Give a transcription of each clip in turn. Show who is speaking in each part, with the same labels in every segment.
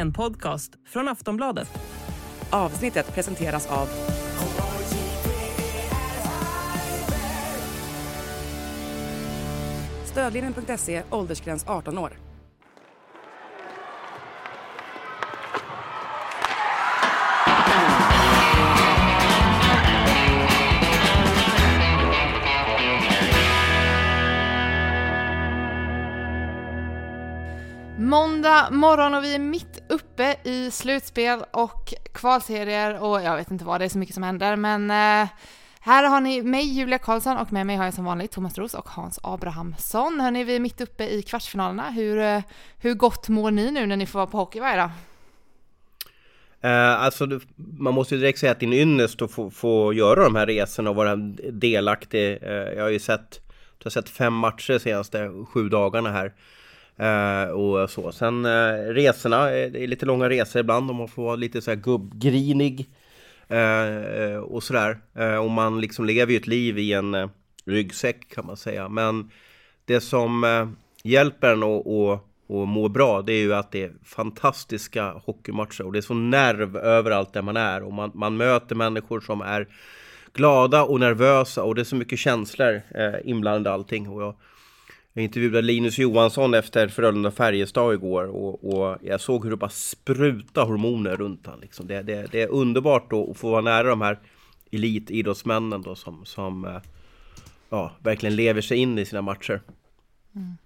Speaker 1: en podcast från Aftonbladet.
Speaker 2: Avsnittet presenteras av Stödlinjen.se, åldersgräns 18 år.
Speaker 3: Måndag morgon och vi är mitt uppe i slutspel och kvalserier och jag vet inte vad det är så mycket som händer men eh, här har ni mig Julia Karlsson och med mig har jag som vanligt Thomas Roos och Hans Abrahamsson. Hörni, vi är mitt uppe i kvartsfinalerna. Hur, eh, hur gott mår ni nu när ni får vara på hockey varje dag?
Speaker 4: Eh, alltså, man måste ju direkt säga att det är en ynnest att få, få göra de här resorna och vara delaktig. Eh, jag har ju sett, jag har sett fem matcher de senaste sju dagarna här. Eh, och så. Sen eh, resorna, eh, det är lite långa resor ibland och man får vara lite så här gubbgrinig. Eh, och sådär. Eh, och man liksom lever ju ett liv i en eh, ryggsäck kan man säga. Men det som hjälper en att, att, att må bra det är ju att det är fantastiska hockeymatcher. Och det är så nerv överallt där man är. Och man, man möter människor som är glada och nervösa och det är så mycket känslor inblandade allting. Och jag, jag intervjuade Linus Johansson efter Frölunda-Färjestad igår och, och, jag såg hur det bara spruta hormoner runt honom. Liksom. Det, det, det, är underbart att få vara nära de här elitidrottsmännen då som, som eh, ja, verkligen lever sig in i sina matcher. Mm.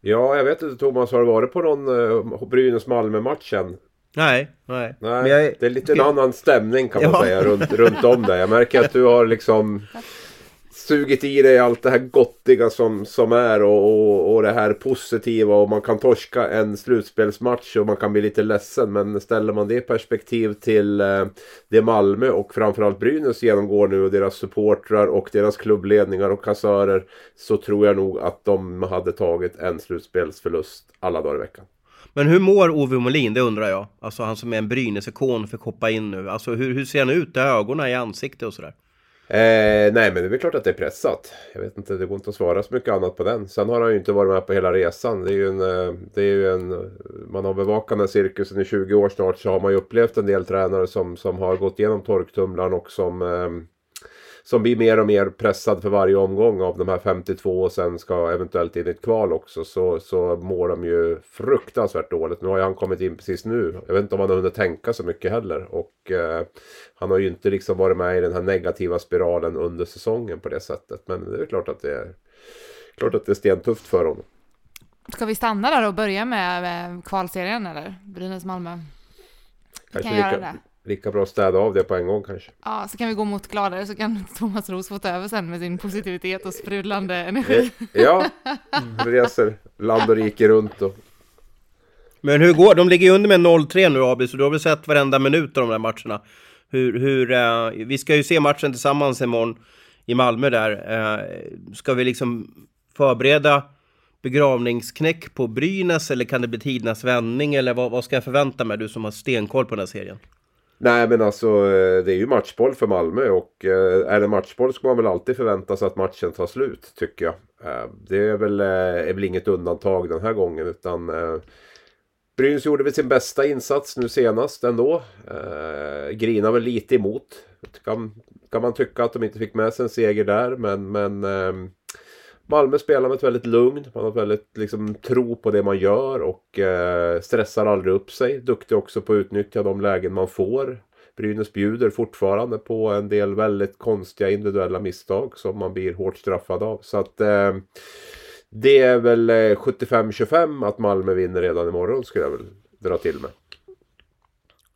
Speaker 5: Ja, jag vet inte Thomas, har du varit på någon uh, Brynäs-Malmö-matchen?
Speaker 4: Nej, nej.
Speaker 5: nej jag... Det är lite en annan stämning kan man ja. säga runt, runt om där. Jag märker att du har liksom sugit i dig allt det här gottiga som, som är och, och, och det här positiva och man kan torska en slutspelsmatch och man kan bli lite ledsen men ställer man det i perspektiv till eh, det Malmö och framförallt Brynäs genomgår nu och deras supportrar och deras klubbledningar och kassörer så tror jag nog att de hade tagit en slutspelsförlust alla dagar i veckan.
Speaker 4: Men hur mår Ove Molin? Det undrar jag. Alltså han som är en Brynäs-ikon för hoppa in nu. Alltså hur, hur ser han ut i ögonen, i ansiktet och sådär?
Speaker 5: Eh, nej men det är väl klart att det är pressat. Jag vet inte, det går inte att svara så mycket annat på den. Sen har han ju inte varit med på hela resan. Det är ju en, eh, det är ju en man har bevakat den här cirkusen i 20 år snart så har man ju upplevt en del tränare som, som har gått igenom torktumlaren och som eh, som blir mer och mer pressad för varje omgång av de här 52 och sen ska eventuellt in i ett kval också så, så mår de ju fruktansvärt dåligt. Nu har ju han kommit in precis nu. Jag vet inte om han har hunnit tänka så mycket heller. Och eh, han har ju inte liksom varit med i den här negativa spiralen under säsongen på det sättet. Men det är klart att det är, klart att det är stentufft för honom.
Speaker 3: Ska vi stanna där och börja med kvalserien eller? Brynäs-Malmö?
Speaker 5: Kanske kan lika, lika bra att städa av det på en gång kanske.
Speaker 3: Ja, så kan vi gå mot gladare så kan Thomas ta över sen med sin positivitet och sprudlande energi.
Speaker 5: Eh, ja, reser land och rike runt och...
Speaker 4: Men hur går De ligger ju under med 0-3 nu Abis, så du har väl sett varenda minut av de där matcherna. Hur, hur, uh, vi ska ju se matchen tillsammans imorgon i Malmö där. Uh, ska vi liksom förbereda begravningsknäck på Brynäs eller kan det bli tidernas vändning eller vad, vad ska jag förvänta mig, du som har stenkoll på den här serien?
Speaker 5: Nej men alltså eh, det är ju matchboll för Malmö och eh, är det matchboll ska man väl alltid förvänta sig att matchen tar slut tycker jag. Eh, det är väl, är väl inget undantag den här gången utan Brynäs gjorde väl sin bästa insats nu senast ändå. Grinar väl lite emot. Kan, kan man tycka att de inte fick med sig en seger där men, men Malmö spelar med ett väldigt lugn. Man har väldigt liksom, tro på det man gör och eh, stressar aldrig upp sig. Duktig också på att utnyttja de lägen man får. Brynäs bjuder fortfarande på en del väldigt konstiga individuella misstag som man blir hårt straffad av. Så att eh, det är väl eh, 75-25 att Malmö vinner redan imorgon skulle jag väl dra till med.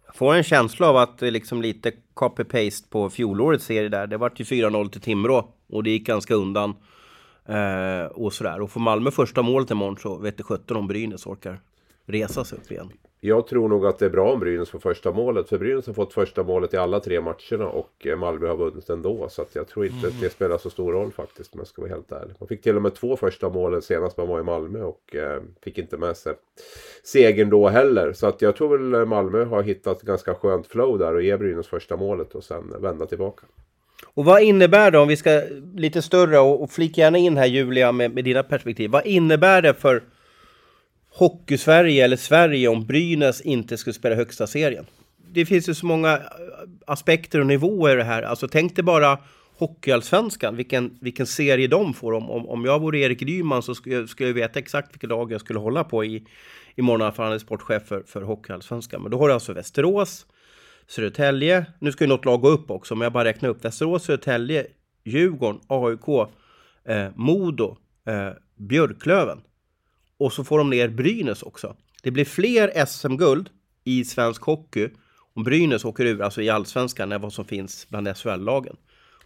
Speaker 4: Jag får en känsla av att det är liksom lite copy-paste på fjolårets serie där. Det vart ju 4-0 till Timrå och det gick ganska undan. Eh, och sådär. Och får Malmö första målet imorgon så vet det sjutton om Brynäs orkar resa sig upp igen.
Speaker 5: Jag tror nog att det är bra om Brynäs får första målet. För Brynäs har fått första målet i alla tre matcherna och eh, Malmö har vunnit ändå. Så att jag tror inte mm. att det spelar så stor roll faktiskt om jag ska vara helt ärlig. Man fick till och med två första målen senast man var i Malmö och eh, fick inte med sig segern då heller. Så att jag tror väl Malmö har hittat ganska skönt flow där och ger Brynäs första målet och sen vända tillbaka.
Speaker 4: Och vad innebär det, om vi ska lite större och, och flika gärna in här Julia med, med dina perspektiv. Vad innebär det för Hockey-Sverige eller Sverige om Brynäs inte skulle spela högsta serien. Det finns ju så många eh, aspekter och nivåer i det här. Alltså tänk dig bara Hockeyallsvenskan, vilken, vilken serie de får. Om, om, om jag vore Erik Ryman så skulle, skulle jag veta exakt vilket lag jag skulle hålla på i imorgon för han är sportchef för, för Hockeyallsvenskan. Men då har du alltså Västerås, Södertälje. Nu ska ju något lag gå upp också, men jag bara räknar upp. Västerås, Södertälje, Djurgården, AIK, eh, Modo, eh, Björklöven. Och så får de ner Brynäs också. Det blir fler SM-guld i svensk hockey om Brynäs åker ur, alltså i allsvenskan, än vad som finns bland SHL-lagen.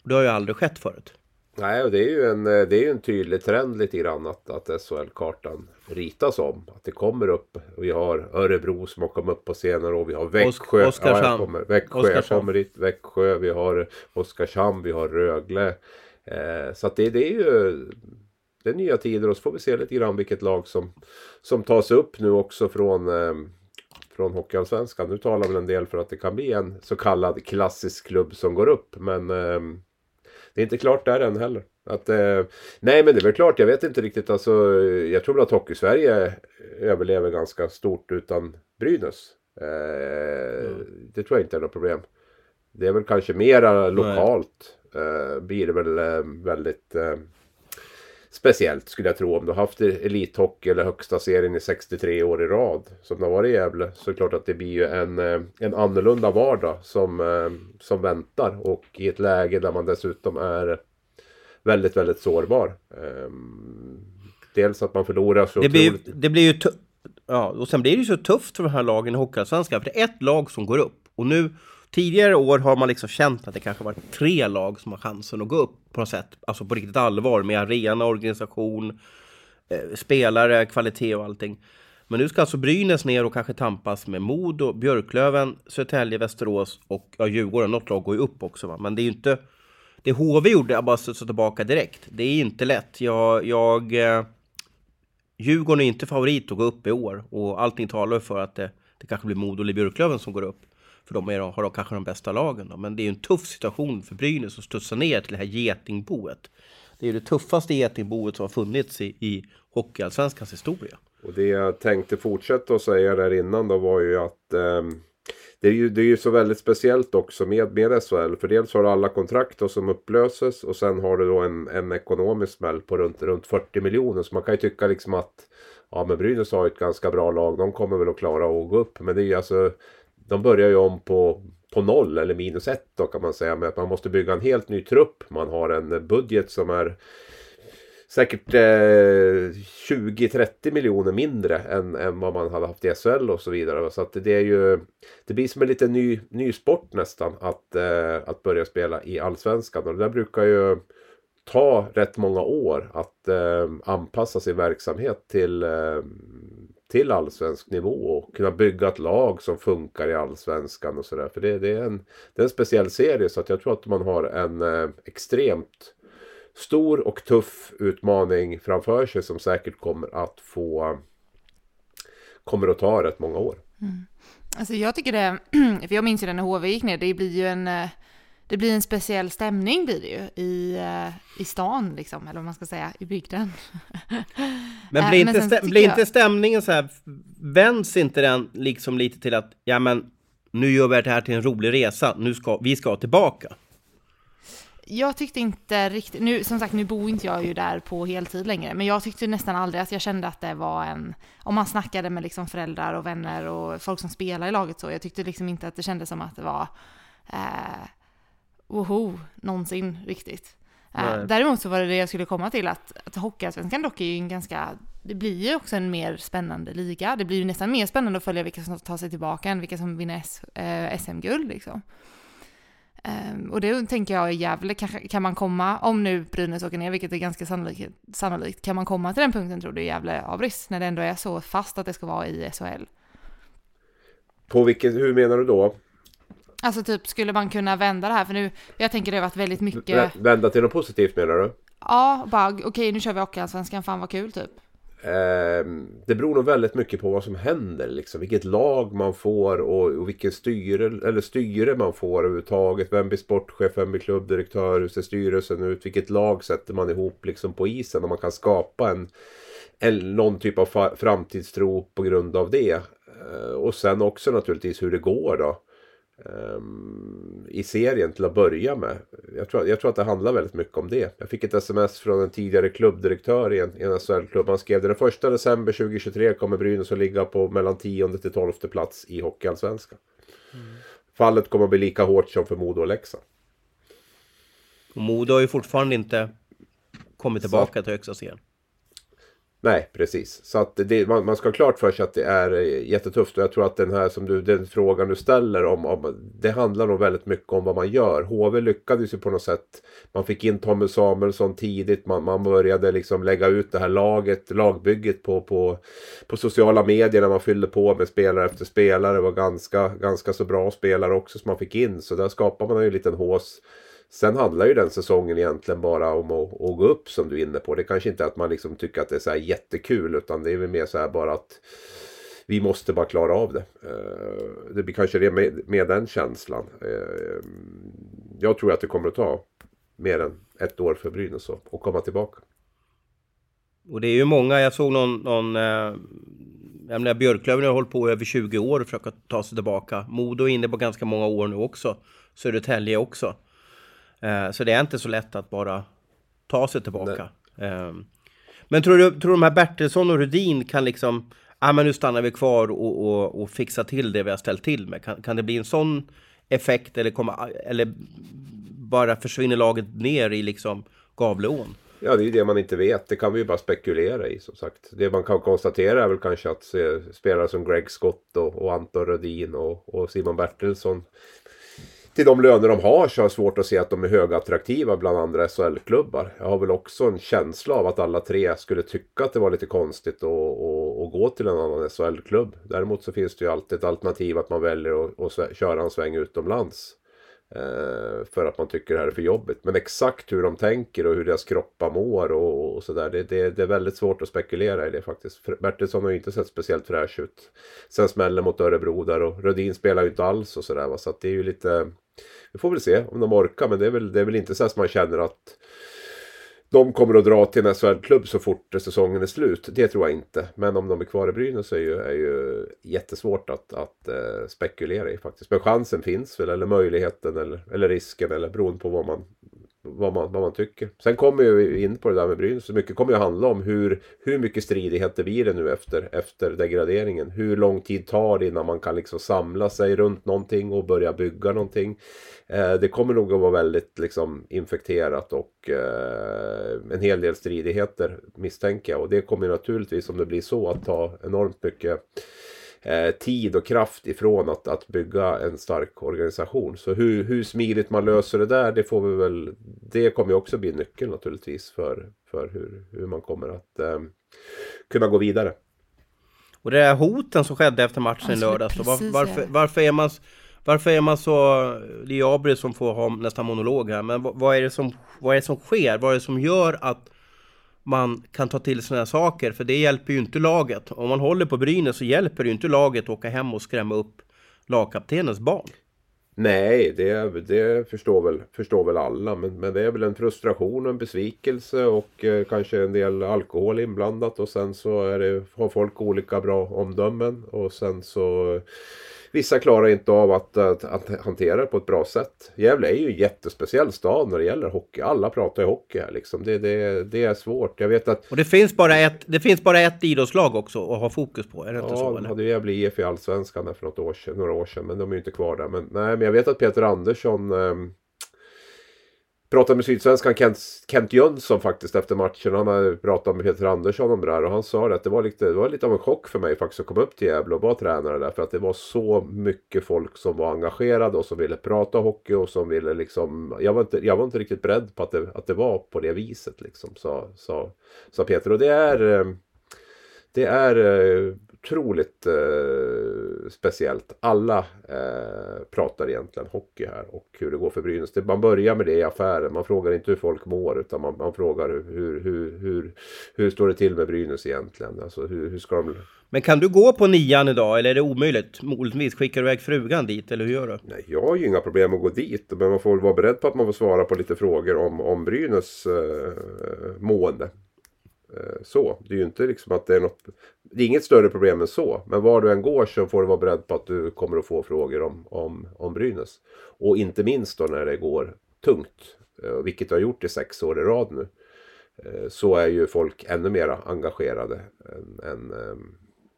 Speaker 4: Och det har ju aldrig skett förut.
Speaker 5: Nej, och det är ju en, det är ju en tydlig trend lite grann att, att SHL-kartan ritas om. Att det kommer upp. Vi har Örebro som har kommit upp på senare och vi har Växjö.
Speaker 4: Oskarshamn.
Speaker 5: Ja, kommer, Växjö,
Speaker 4: Oskarshamn.
Speaker 5: kommer dit. Växjö, vi har Oskarshamn, vi har Rögle. Eh, så att det, det är ju det är nya tider och så får vi se lite grann vilket lag som, som tas upp nu också från, eh, från Hockeyallsvenskan. Nu talar väl en del för att det kan bli en så kallad klassisk klubb som går upp. Men eh, det är inte klart där än heller. Att, eh, nej men det är väl klart, jag vet inte riktigt. Alltså, jag tror att Hockey-Sverige överlever ganska stort utan Brynäs. Eh, Det tror jag inte är något problem. Det är väl kanske mera lokalt. Eh, blir det väl eh, väldigt eh, speciellt skulle jag tro. Om du har haft elithockey eller högsta serien i 63 år i rad. Som det har varit i Gävle. Så är det klart att det blir ju en, eh, en annorlunda vardag som, eh, som väntar. Och i ett läge där man dessutom är väldigt, väldigt sårbar. Ehm, Dels att man förlorar så
Speaker 4: Det blir,
Speaker 5: otroligt-
Speaker 4: det blir ju ja, och sen blir det ju så tufft för de här lagen i Hockeyallsvenskan. För det är ett lag som går upp. Och nu, tidigare år har man liksom känt att det kanske varit tre lag som har chansen att gå upp på något sätt. Alltså på riktigt allvar med arena, organisation, eh, spelare, kvalitet och allting. Men nu ska alltså Brynäs ner och kanske tampas med Modo, Björklöven, Södertälje, Västerås och ja, Djurgården. Något lag går ju upp också va. Men det är ju inte... Det HV gjorde, jag bara studsa tillbaka direkt. Det är inte lätt. Jag... jag eh, Djurgården är inte favorit att gå upp i år och allting talar för att det, det kanske blir Modo eller Björklöven som går upp. För de är, har de kanske de bästa lagen då. Men det är ju en tuff situation för Brynäs att studsa ner till det här getingboet. Det är det tuffaste getingboet som har funnits i, i Hockeyallsvenskans historia.
Speaker 5: Och det jag tänkte fortsätta att säga där innan då var ju att eh, det, är ju, det är ju så väldigt speciellt också med, med SHL. För dels har du alla kontrakt då som upplöses och sen har du då en, en ekonomisk smäll på runt, runt 40 miljoner. Så man kan ju tycka liksom att ja men Brynäs har ju ett ganska bra lag. De kommer väl att klara att gå upp. Men det är ju alltså de börjar ju om på, på noll eller minus ett då kan man säga. Med att man måste bygga en helt ny trupp. Man har en budget som är säkert eh, 20-30 miljoner mindre än, än vad man hade haft i SHL och så vidare. Så att det är ju Det blir som en liten ny, ny sport nästan att, eh, att börja spela i Allsvenskan. Och det där brukar ju ta rätt många år att eh, anpassa sin verksamhet till, eh, till allsvensk nivå och kunna bygga ett lag som funkar i allsvenskan och sådär. För det, det, är en, det är en speciell serie så att jag tror att man har en eh, extremt stor och tuff utmaning framför sig som säkert kommer att få kommer att ta rätt många år. Mm.
Speaker 3: Alltså jag tycker det, för jag minns ju det när HV gick ner, det blir ju en, eh, det blir en speciell stämning blir det ju i, eh, i stan liksom, eller vad man ska säga, i bygden.
Speaker 4: Men blir,
Speaker 3: men
Speaker 4: inte,
Speaker 3: sen
Speaker 4: stä-
Speaker 3: tycker
Speaker 4: blir
Speaker 3: jag-
Speaker 4: inte stämningen så här, vänds inte den liksom lite till att, ja men nu gör vi det här till en rolig resa, nu ska vi ska tillbaka.
Speaker 3: Jag tyckte inte riktigt, nu som sagt nu bor inte jag ju där på heltid längre, men jag tyckte nästan aldrig att jag kände att det var en, om man snackade med liksom föräldrar och vänner och folk som spelar i laget så, jag tyckte liksom inte att det kändes som att det var eh, woho, någonsin riktigt. Eh,
Speaker 4: Nej.
Speaker 3: däremot så var det det jag skulle komma till att, att Hockeyallsvenskan dock är ju en ganska, det blir ju också en mer spännande liga. Det blir ju nästan mer spännande att följa vilka som tar sig tillbaka än vilka som vinner eh, SM-guld liksom. Ehm, och det tänker jag i Gävle, kanske, kan man komma, om nu Brynäs åker ner, vilket är ganska sannolikt, sannolikt kan man komma till den punkten tror du i Gävle Abris, när det ändå är så fast att det ska vara i SHL?
Speaker 5: På vilket, hur menar du då?
Speaker 3: Alltså typ, skulle man kunna vända det här? För nu, jag tänker det har varit väldigt mycket,
Speaker 5: Vä- Vända till något positivt menar du?
Speaker 3: ja, bara okej nu kör vi Hockeyallsvenskan, fan vad kul typ.
Speaker 5: Ehm, det beror nog väldigt mycket på vad som händer. Liksom. Vilket lag man får och, och vilken styre, eller styre man får överhuvudtaget. Vem blir sportchef, vem blir klubbdirektör, hur ser styrelsen ut? Vilket lag sätter man ihop liksom, på isen? Och man kan skapa en, en, någon typ av framtidstro på grund av det. Eh, och sen också naturligtvis hur det går då. Ehm, I serien till att börja med. Jag tror, jag tror att det handlar väldigt mycket om det. Jag fick ett sms från en tidigare klubbdirektör i en, i en SHL-klubb. Han skrev den första december 2023 kommer Brynäs att ligga på mellan 10 till 12 plats i Hockeyallsvenskan. Fallet kommer att bli lika hårt som för Modo och Leksand.
Speaker 4: Modo har ju fortfarande inte kommit tillbaka till högsta serien.
Speaker 5: Nej, precis. Så att det, man, man ska ha klart för sig att det är eh, jättetufft. Och jag tror att den här som du, den frågan du ställer om, om det handlar nog väldigt mycket om vad man gör. HV lyckades ju på något sätt. Man fick in Tommy Samuelsson tidigt. Man, man började liksom lägga ut det här laget, lagbygget på, på, på sociala medier när man fyllde på med spelare efter spelare. Det var ganska, ganska så bra spelare också som man fick in. Så där skapade man ju en liten hås. Sen handlar ju den säsongen egentligen bara om att, att gå upp som du är inne på. Det kanske inte är att man liksom tycker att det är så här jättekul utan det är väl mer så här bara att vi måste bara klara av det. Eh, det blir kanske det med, med den känslan. Eh, jag tror att det kommer att ta mer än ett år för Brynäs att komma tillbaka.
Speaker 4: Och det är ju många, jag såg någon, någon eh, jag menar Björklöven har hållit på i över 20 år för att ta sig tillbaka. Modo är inne på ganska många år nu också. Södertälje också. Eh, så det är inte så lätt att bara ta sig tillbaka. Eh, men tror du, tror du de här Bertilsson och Rudin kan liksom, ja ah, men nu stannar vi kvar och, och, och fixa till det vi har ställt till med. Kan, kan det bli en sån effekt eller, komma, eller bara försvinner laget ner i liksom Gavleån?
Speaker 5: Ja, det är ju det man inte vet. Det kan vi ju bara spekulera i som sagt. Det man kan konstatera är väl kanske att se, spelare som Greg Scott och, och Anton Rödin och, och Simon Bertilsson till de löner de har så har jag svårt att se att de är högattraktiva bland andra SHL-klubbar. Jag har väl också en känsla av att alla tre skulle tycka att det var lite konstigt att, att, att gå till en annan SHL-klubb. Däremot så finns det ju alltid ett alternativ att man väljer att, att köra en sväng utomlands. Eh, för att man tycker det här är för jobbigt. Men exakt hur de tänker och hur deras kroppar mår och, och sådär. Det, det, det är väldigt svårt att spekulera i det faktiskt. Bertilsson har ju inte sett speciellt fräsch ut. Sen smällen mot Örebro där och Rödin spelar ju inte alls och sådär. Så att det är ju lite... Vi får väl se om de orkar. Men det är väl, det är väl inte så att man känner att de kommer att dra till en SHL-klubb så fort säsongen är slut. Det tror jag inte. Men om de är kvar i Brynäs är ju, är ju jättesvårt att, att eh, spekulera i faktiskt. Men chansen finns väl, eller möjligheten, eller, eller risken, eller beroende på vad man, vad, man, vad man tycker. Sen kommer vi in på det där med Brynäs. Mycket kommer ju handla om hur, hur mycket stridigheter blir det nu efter, efter degraderingen. Hur lång tid tar det innan man kan liksom samla sig runt någonting och börja bygga någonting. Eh, det kommer nog att vara väldigt liksom, infekterat och eh, en hel del stridigheter misstänker jag. Och det kommer naturligtvis om det blir så att ta enormt mycket eh, tid och kraft ifrån att, att bygga en stark organisation. Så hur, hur smidigt man löser det där, det får vi väl, det kommer ju också bli nyckeln naturligtvis för, för hur, hur man kommer att eh, kunna gå vidare.
Speaker 4: Och det där hoten som skedde efter matchen i lördags, var, varför, varför, är man, varför är man så... Det är Abri som får ha nästan monolog här, men vad, vad, är det som, vad är det som sker? Vad är det som gör att man kan ta till sådana här saker? För det hjälper ju inte laget. Om man håller på Brynäs så hjälper det ju inte laget att åka hem och skrämma upp lagkaptenens barn.
Speaker 5: Nej, det, det förstår, väl, förstår väl alla. Men, men det är väl en frustration och en besvikelse och eh, kanske en del alkohol inblandat. Och sen så är det, har folk olika bra omdömen. Och sen så Vissa klarar inte av att, att, att hantera det på ett bra sätt. Gävle är ju en jättespeciell stad när det gäller hockey. Alla pratar ju hockey här liksom. Det, det, det är svårt. Jag vet att
Speaker 4: Och det finns bara ett, det finns bara ett idrottslag också att ha fokus på, är det inte
Speaker 5: Ja,
Speaker 4: så?
Speaker 5: de
Speaker 4: Eller?
Speaker 5: hade ju Gävle IF i Allsvenskan för något år sedan, några år sedan. Men de är ju inte kvar där. Men, nej, men jag vet att Peter Andersson eh, pratade med Sydsvenskan Kent, Kent Jönsson faktiskt efter matchen. Han hade pratat med Peter Andersson om det där. Och han sa det att det var, lite, det var lite av en chock för mig faktiskt att komma upp till Gävle och vara tränare där. För att det var så mycket folk som var engagerade och som ville prata hockey och som ville liksom... Jag var inte, jag var inte riktigt beredd på att det, att det var på det viset liksom, sa, sa, sa Peter. Och det är... Eh, det är eh, otroligt eh, speciellt. Alla eh, pratar egentligen hockey här och hur det går för Brynäs. Det, man börjar med det i affären. Man frågar inte hur folk mår utan man, man frågar hur, hur, hur, hur står det till med Brynäs egentligen. Alltså hur, hur ska de...
Speaker 4: Men kan du gå på nian idag eller är det omöjligt? Möjligtvis skickar du iväg frugan dit eller hur gör du?
Speaker 5: Nej, jag har ju inga problem att gå dit. Men man får vara beredd på att man får svara på lite frågor om, om Brynäs eh, mående. Eh, så. Det är ju inte liksom att det är något... Det är inget större problem än så. Men var du än går så får du vara beredd på att du kommer att få frågor om, om, om Brynäs. Och inte minst då när det går tungt. Eh, vilket det har gjort i sex år i rad nu. Eh, så är ju folk ännu mer engagerade än, än, ehm,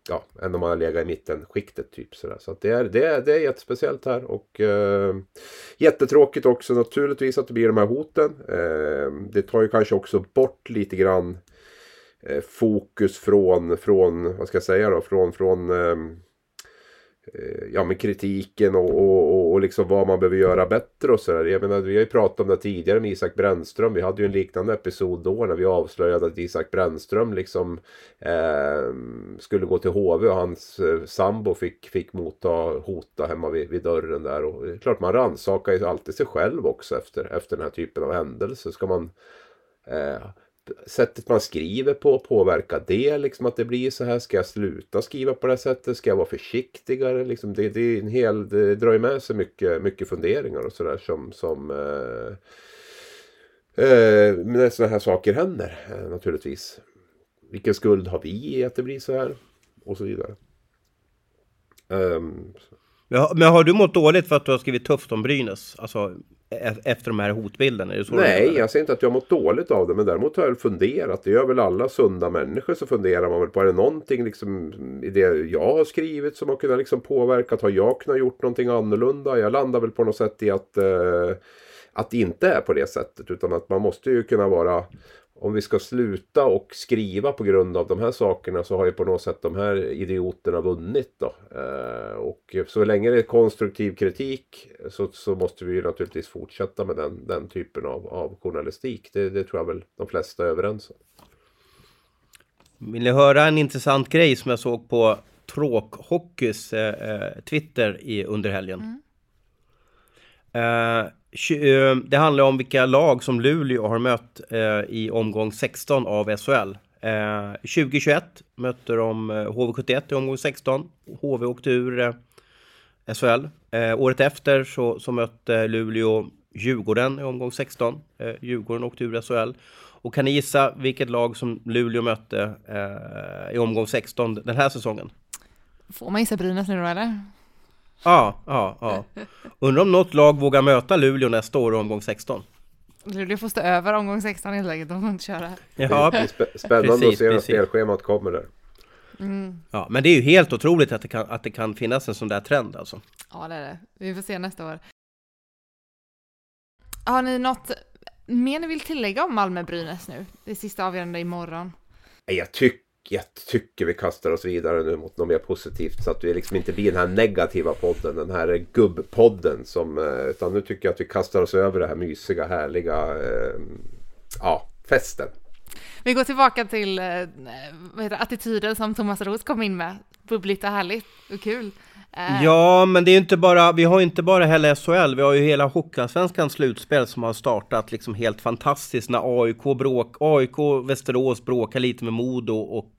Speaker 5: ja, än om man har legat i mittenskiktet. Typ sådär. Så att det, är, det, är, det är jättespeciellt här. Och eh, jättetråkigt också naturligtvis att det blir de här hoten. Eh, det tar ju kanske också bort lite grann eh, Eh, fokus från, från, vad ska jag säga då, från, från ehm, Eh, ja, med kritiken och, och, och liksom vad man behöver göra bättre och sådär. Jag menar, vi har ju pratat om det tidigare med Isak Brännström. Vi hade ju en liknande episod då när vi avslöjade att Isak Brännström liksom eh, skulle gå till HV och hans eh, sambo fick, fick motta hota hemma vid, vid dörren där. Och det är klart man rannsakar ju alltid sig själv också efter, efter den här typen av händelser. Ska man eh, sättet man skriver på, påverkar det liksom att det blir så här? Ska jag sluta skriva på det här sättet? Ska jag vara försiktigare? Liksom det, det, är en hel, det drar ju med sig mycket, mycket funderingar och sådär som, som eh, eh, när sådana här saker händer eh, naturligtvis. Vilken skuld har vi i att det blir så här? Och så vidare. Um,
Speaker 4: men har du mått dåligt för att du har skrivit tufft om Brynäs? Alltså efter de här hotbilderna? Är det så
Speaker 5: Nej, jag säger inte att jag mått dåligt av det. Men däremot har jag funderat. Det gör väl alla sunda människor så funderar man väl på. Är det någonting liksom, i det jag har skrivit som har kunnat liksom påverkat? Har jag kunnat gjort någonting annorlunda? Jag landar väl på något sätt i att, eh, att det inte är på det sättet. Utan att man måste ju kunna vara om vi ska sluta och skriva på grund av de här sakerna så har ju på något sätt de här idioterna vunnit då. Eh, och så länge det är konstruktiv kritik så, så måste vi ju naturligtvis fortsätta med den, den typen av, av journalistik. Det, det tror jag väl de flesta är överens om.
Speaker 4: Vill ni höra en intressant grej som jag såg på Tråkhockeys eh, eh Twitter i, under helgen? Mm. Eh, eh, det handlar om vilka lag som Luleå har mött eh, i omgång 16 av SHL. 2021 mötte de HV71 i omgång 16. HV åkte ur SHL. Året efter så, så mötte Luleå Djurgården i omgång 16. Djurgården åkte ur SHL. Och kan ni gissa vilket lag som Luleå mötte i omgång 16 den här säsongen?
Speaker 3: Får man gissa Brynäs nu då eller?
Speaker 4: Ja, ja, ja. Undrar om något lag vågar möta Luleå nästa år i omgång 16?
Speaker 3: Luleå får stå över omgång 16 helt enkelt, de får inte köra.
Speaker 5: Ja, det är spännande precis, att se när spelschemat kommer där.
Speaker 4: Mm. Ja, men det är ju helt otroligt att det, kan, att det kan finnas en sån där trend alltså.
Speaker 3: Ja, det är det. Vi får se nästa år. Har ni något mer ni vill tillägga om Malmö-Brynäs nu? Det sista avgörande imorgon.
Speaker 5: Jag tycker jag tycker vi kastar oss vidare nu mot något mer positivt så att vi liksom inte blir den här negativa podden, den här gubbpodden som, eh, utan nu tycker jag att vi kastar oss över det här mysiga, härliga, eh, ja, festen.
Speaker 3: Vi går tillbaka till eh, attityden som Thomas Roos kom in med. Bubbligt och härligt och kul.
Speaker 4: Eh. Ja, men det är inte bara, vi har inte bara hela SHL, vi har ju hela Hockeyallsvenskans slutspel som har startat liksom helt fantastiskt när AIK, bråk, AIK Västerås bråkar lite med Modo och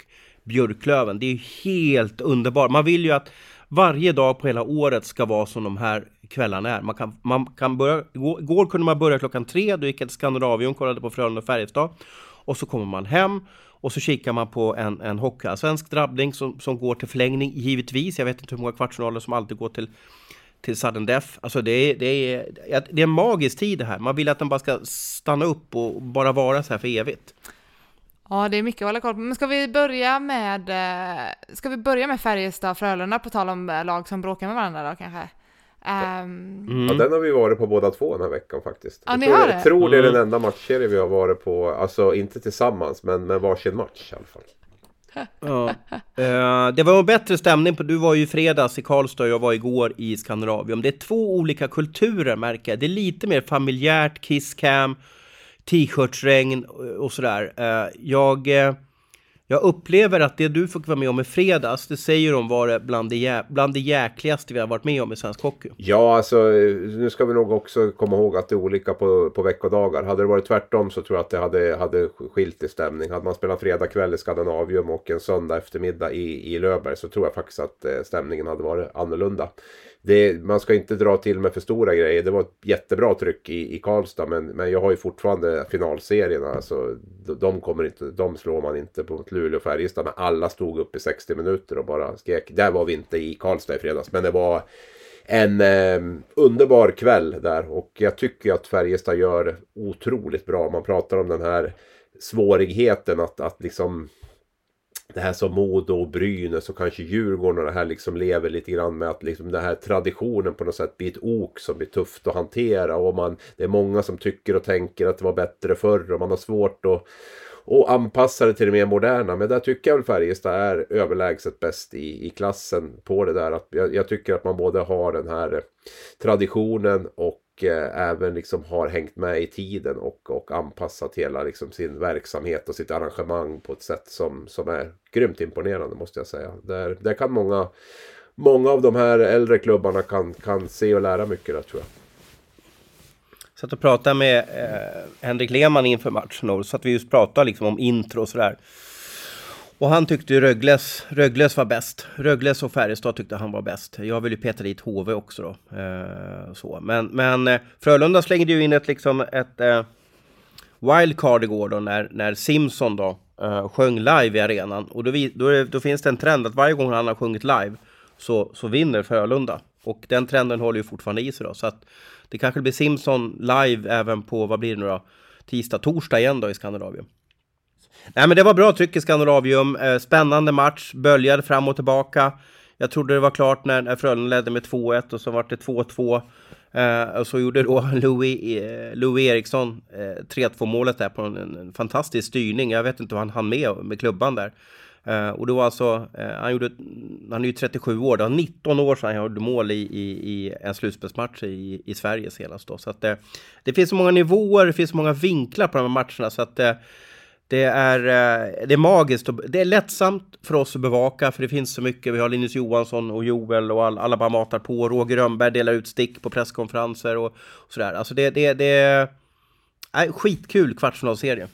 Speaker 4: Björklöven. Det är ju helt underbart. Man vill ju att varje dag på hela året ska vara som de här kvällarna är. Man kan, man kan börja, igår kunde man börja klockan tre, då gick jag till Skandinavium, kollade på Frölunda och Färjestad. Och så kommer man hem och så kikar man på en, en hockeyallsvensk drabbning som, som går till förlängning, givetvis. Jag vet inte hur många kvartsfinaler som alltid går till, till sudden death. Alltså det är, det, är, det är en magisk tid det här. Man vill att den bara ska stanna upp och bara vara så här för evigt.
Speaker 3: Ja, det är mycket att hålla koll på. Men ska vi börja med, eh, ska vi börja med Färjestad-Frölunda på tal om eh, lag som bråkar med varandra då kanske?
Speaker 5: Um... Mm. Ja, den har vi varit på båda två den här veckan faktiskt.
Speaker 3: Ja,
Speaker 5: jag
Speaker 3: ni
Speaker 5: tror,
Speaker 3: har
Speaker 5: det? Jag tror det är den mm. enda matchserie vi har varit på, alltså inte tillsammans men med varsin match i alla fall.
Speaker 4: ja. Uh, det var en bättre stämning på, du var ju i fredags i Karlstad och jag var igår i Skandinavium. Det är två olika kulturer märker jag. Det är lite mer familjärt, kisscam, t-shirtsregn och sådär. Uh, jag... Uh, jag upplever att det du fick vara med om i fredags, det säger de var bland det, bland det jäkligaste vi har varit med om i svensk hockey.
Speaker 5: Ja, alltså nu ska vi nog också komma ihåg att det är olika på, på veckodagar. Hade det varit tvärtom så tror jag att det hade, hade skilt i stämning. Hade man spelat fredag kväll i Skandinavium och en söndag eftermiddag i, i Löberg så tror jag faktiskt att eh, stämningen hade varit annorlunda det, man ska inte dra till med för stora grejer. Det var ett jättebra tryck i, i Karlstad men, men jag har ju fortfarande finalserierna. Alltså, de, kommer inte, de slår man inte på Luleå och Färjestad. Men alla stod upp i 60 minuter och bara skrek. Där var vi inte i Karlstad i fredags. Men det var en eh, underbar kväll där. Och jag tycker att Färjestad gör otroligt bra. Man pratar om den här svårigheten att, att liksom det här som Modo och Brynäs och kanske Djurgården och det här liksom lever lite grann med att liksom den här traditionen på något sätt blir ett ok som blir tufft att hantera och man, det är många som tycker och tänker att det var bättre förr och man har svårt att och anpassa det till det mer moderna. Men där tycker jag väl Färjestad är överlägset bäst i, i klassen på det där. Att jag, jag tycker att man både har den här traditionen och eh, även liksom har hängt med i tiden och, och anpassat hela liksom sin verksamhet och sitt arrangemang på ett sätt som, som är grymt imponerande måste jag säga. Där, där kan många, många av de här äldre klubbarna kan, kan se och lära mycket där tror jag.
Speaker 4: Satt och pratade med eh, Henrik Lehmann inför matchen och så att vi just pratade liksom om intro och sådär. Och han tyckte ju Rögles, Rögles var bäst. Rögles och Färjestad tyckte han var bäst. Jag vill ju peta dit HV också då. Eh, så. Men, men eh, Frölunda slängde ju in ett, liksom ett eh, wildcard igår då när, när Simson då eh, sjöng live i arenan. Och då, vi, då, då, finns det en trend att varje gång han har sjungit live så, så vinner Frölunda. Och den trenden håller ju fortfarande i sig då. Så att det kanske blir Simson live även på, vad blir det nu då? Tisdag, torsdag igen då i Skandinavien. Nej men det var bra tryck i Skandinavium. Eh, spännande match, böljade fram och tillbaka. Jag trodde det var klart när, Frölunda ledde med 2-1 och så var det 2-2. Eh, och så gjorde då Louis, eh, Louis Eriksson eh, 3-2 målet där på en, en, fantastisk styrning. Jag vet inte hur han hann med med klubban där. Eh, och då alltså, eh, han, gjorde, han är ju 37 år, det var 19 år sedan han gjorde mål i, i, i en slutspelsmatch i, i Sverige senast då. Så att det, det finns så många nivåer, det finns så många vinklar på de här matcherna så att det är, eh, det är magiskt och det är lättsamt för oss att bevaka för det finns så mycket. Vi har Linus Johansson och Joel och all, alla bara matar på. Roger Rönnberg delar ut stick på presskonferenser och, och sådär. Alltså det, det, det är skitkul kvartsfinalserie.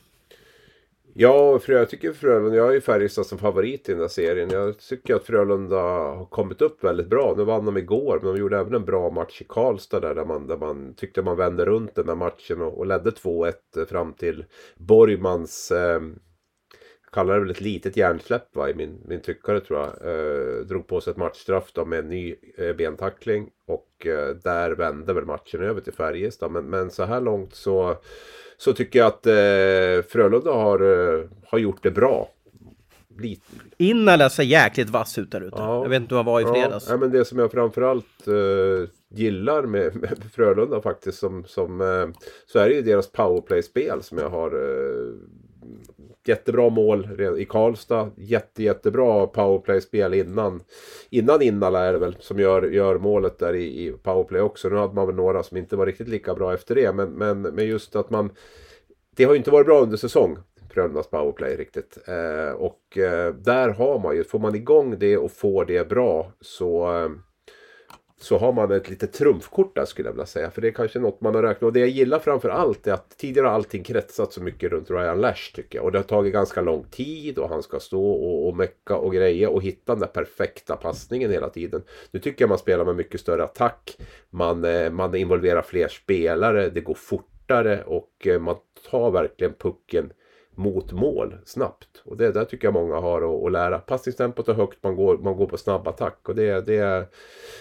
Speaker 5: Ja, för jag tycker Frölunda, jag är ju Färjestad som favorit i den här serien. Jag tycker att Frölunda har kommit upp väldigt bra. Nu vann de igår, men de gjorde även en bra match i Karlstad där, där, man, där man tyckte man vände runt den där matchen och, och ledde 2-1 eh, fram till Borgmans eh, kallar det väl ett litet hjärnsläpp va, i min, min tyckare tror jag. Eh, drog på sig ett matchstraff då med en ny eh, bentackling och eh, där vände väl matchen över till Färjestad. Men, men så här långt så så tycker jag att eh, Frölunda har, eh, har gjort det bra.
Speaker 4: Lite. Innala ser jäkligt vass ut där ute. Ja, jag vet inte hur han var i fredags.
Speaker 5: Ja, men det som jag framförallt eh, gillar med, med, Frölunda faktiskt som, som eh, så är det ju deras powerplay-spel som jag har eh, jättebra mål i Karlstad. Jätte, jättebra powerplay-spel innan. Innan Innala är det väl som gör, gör målet där i, i powerplay också. Nu hade man väl några som inte var riktigt lika bra efter det. Men, men, men just att man... Det har ju inte varit bra under säsong. Frölundas powerplay riktigt. Eh, och eh, där har man ju, får man igång det och får det bra så eh, så har man ett litet trumfkort där skulle jag vilja säga. För det är kanske något man har räknat. Och det jag gillar framför allt är att tidigare har allting kretsat så mycket runt Ryan Lash tycker jag. Och det har tagit ganska lång tid och han ska stå och, och mecka och greja och hitta den där perfekta passningen hela tiden. Nu tycker jag man spelar med mycket större attack. Man, eh, man involverar fler spelare, det går fortare och eh, man tar verkligen pucken mot mål snabbt. Och det där tycker jag många har att, att lära. Passningstempot är högt, man går, man går på snabb attack. Och det, det,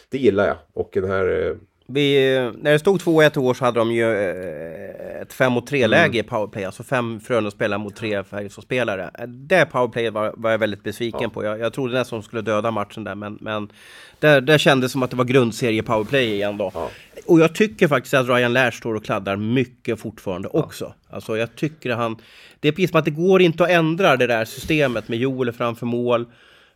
Speaker 5: det gillar jag. Och den här... Eh,
Speaker 4: vi, när det stod 2-1 år så hade de ju eh, ett 5 mot 3 läge i powerplay. Alltså fem Frölunda-spelare mot tre Färjestad-spelare. Det powerplayet var, var jag väldigt besviken ja. på. Jag, jag trodde nästan de skulle döda matchen där. Men, men där, där kändes som att det var grundserie powerplay igen då. Ja. Och jag tycker faktiskt att Ryan Lash står och kladdar mycket fortfarande ja. också. Alltså jag tycker han... Det är precis som att det går inte att ändra det där systemet med Joel framför mål.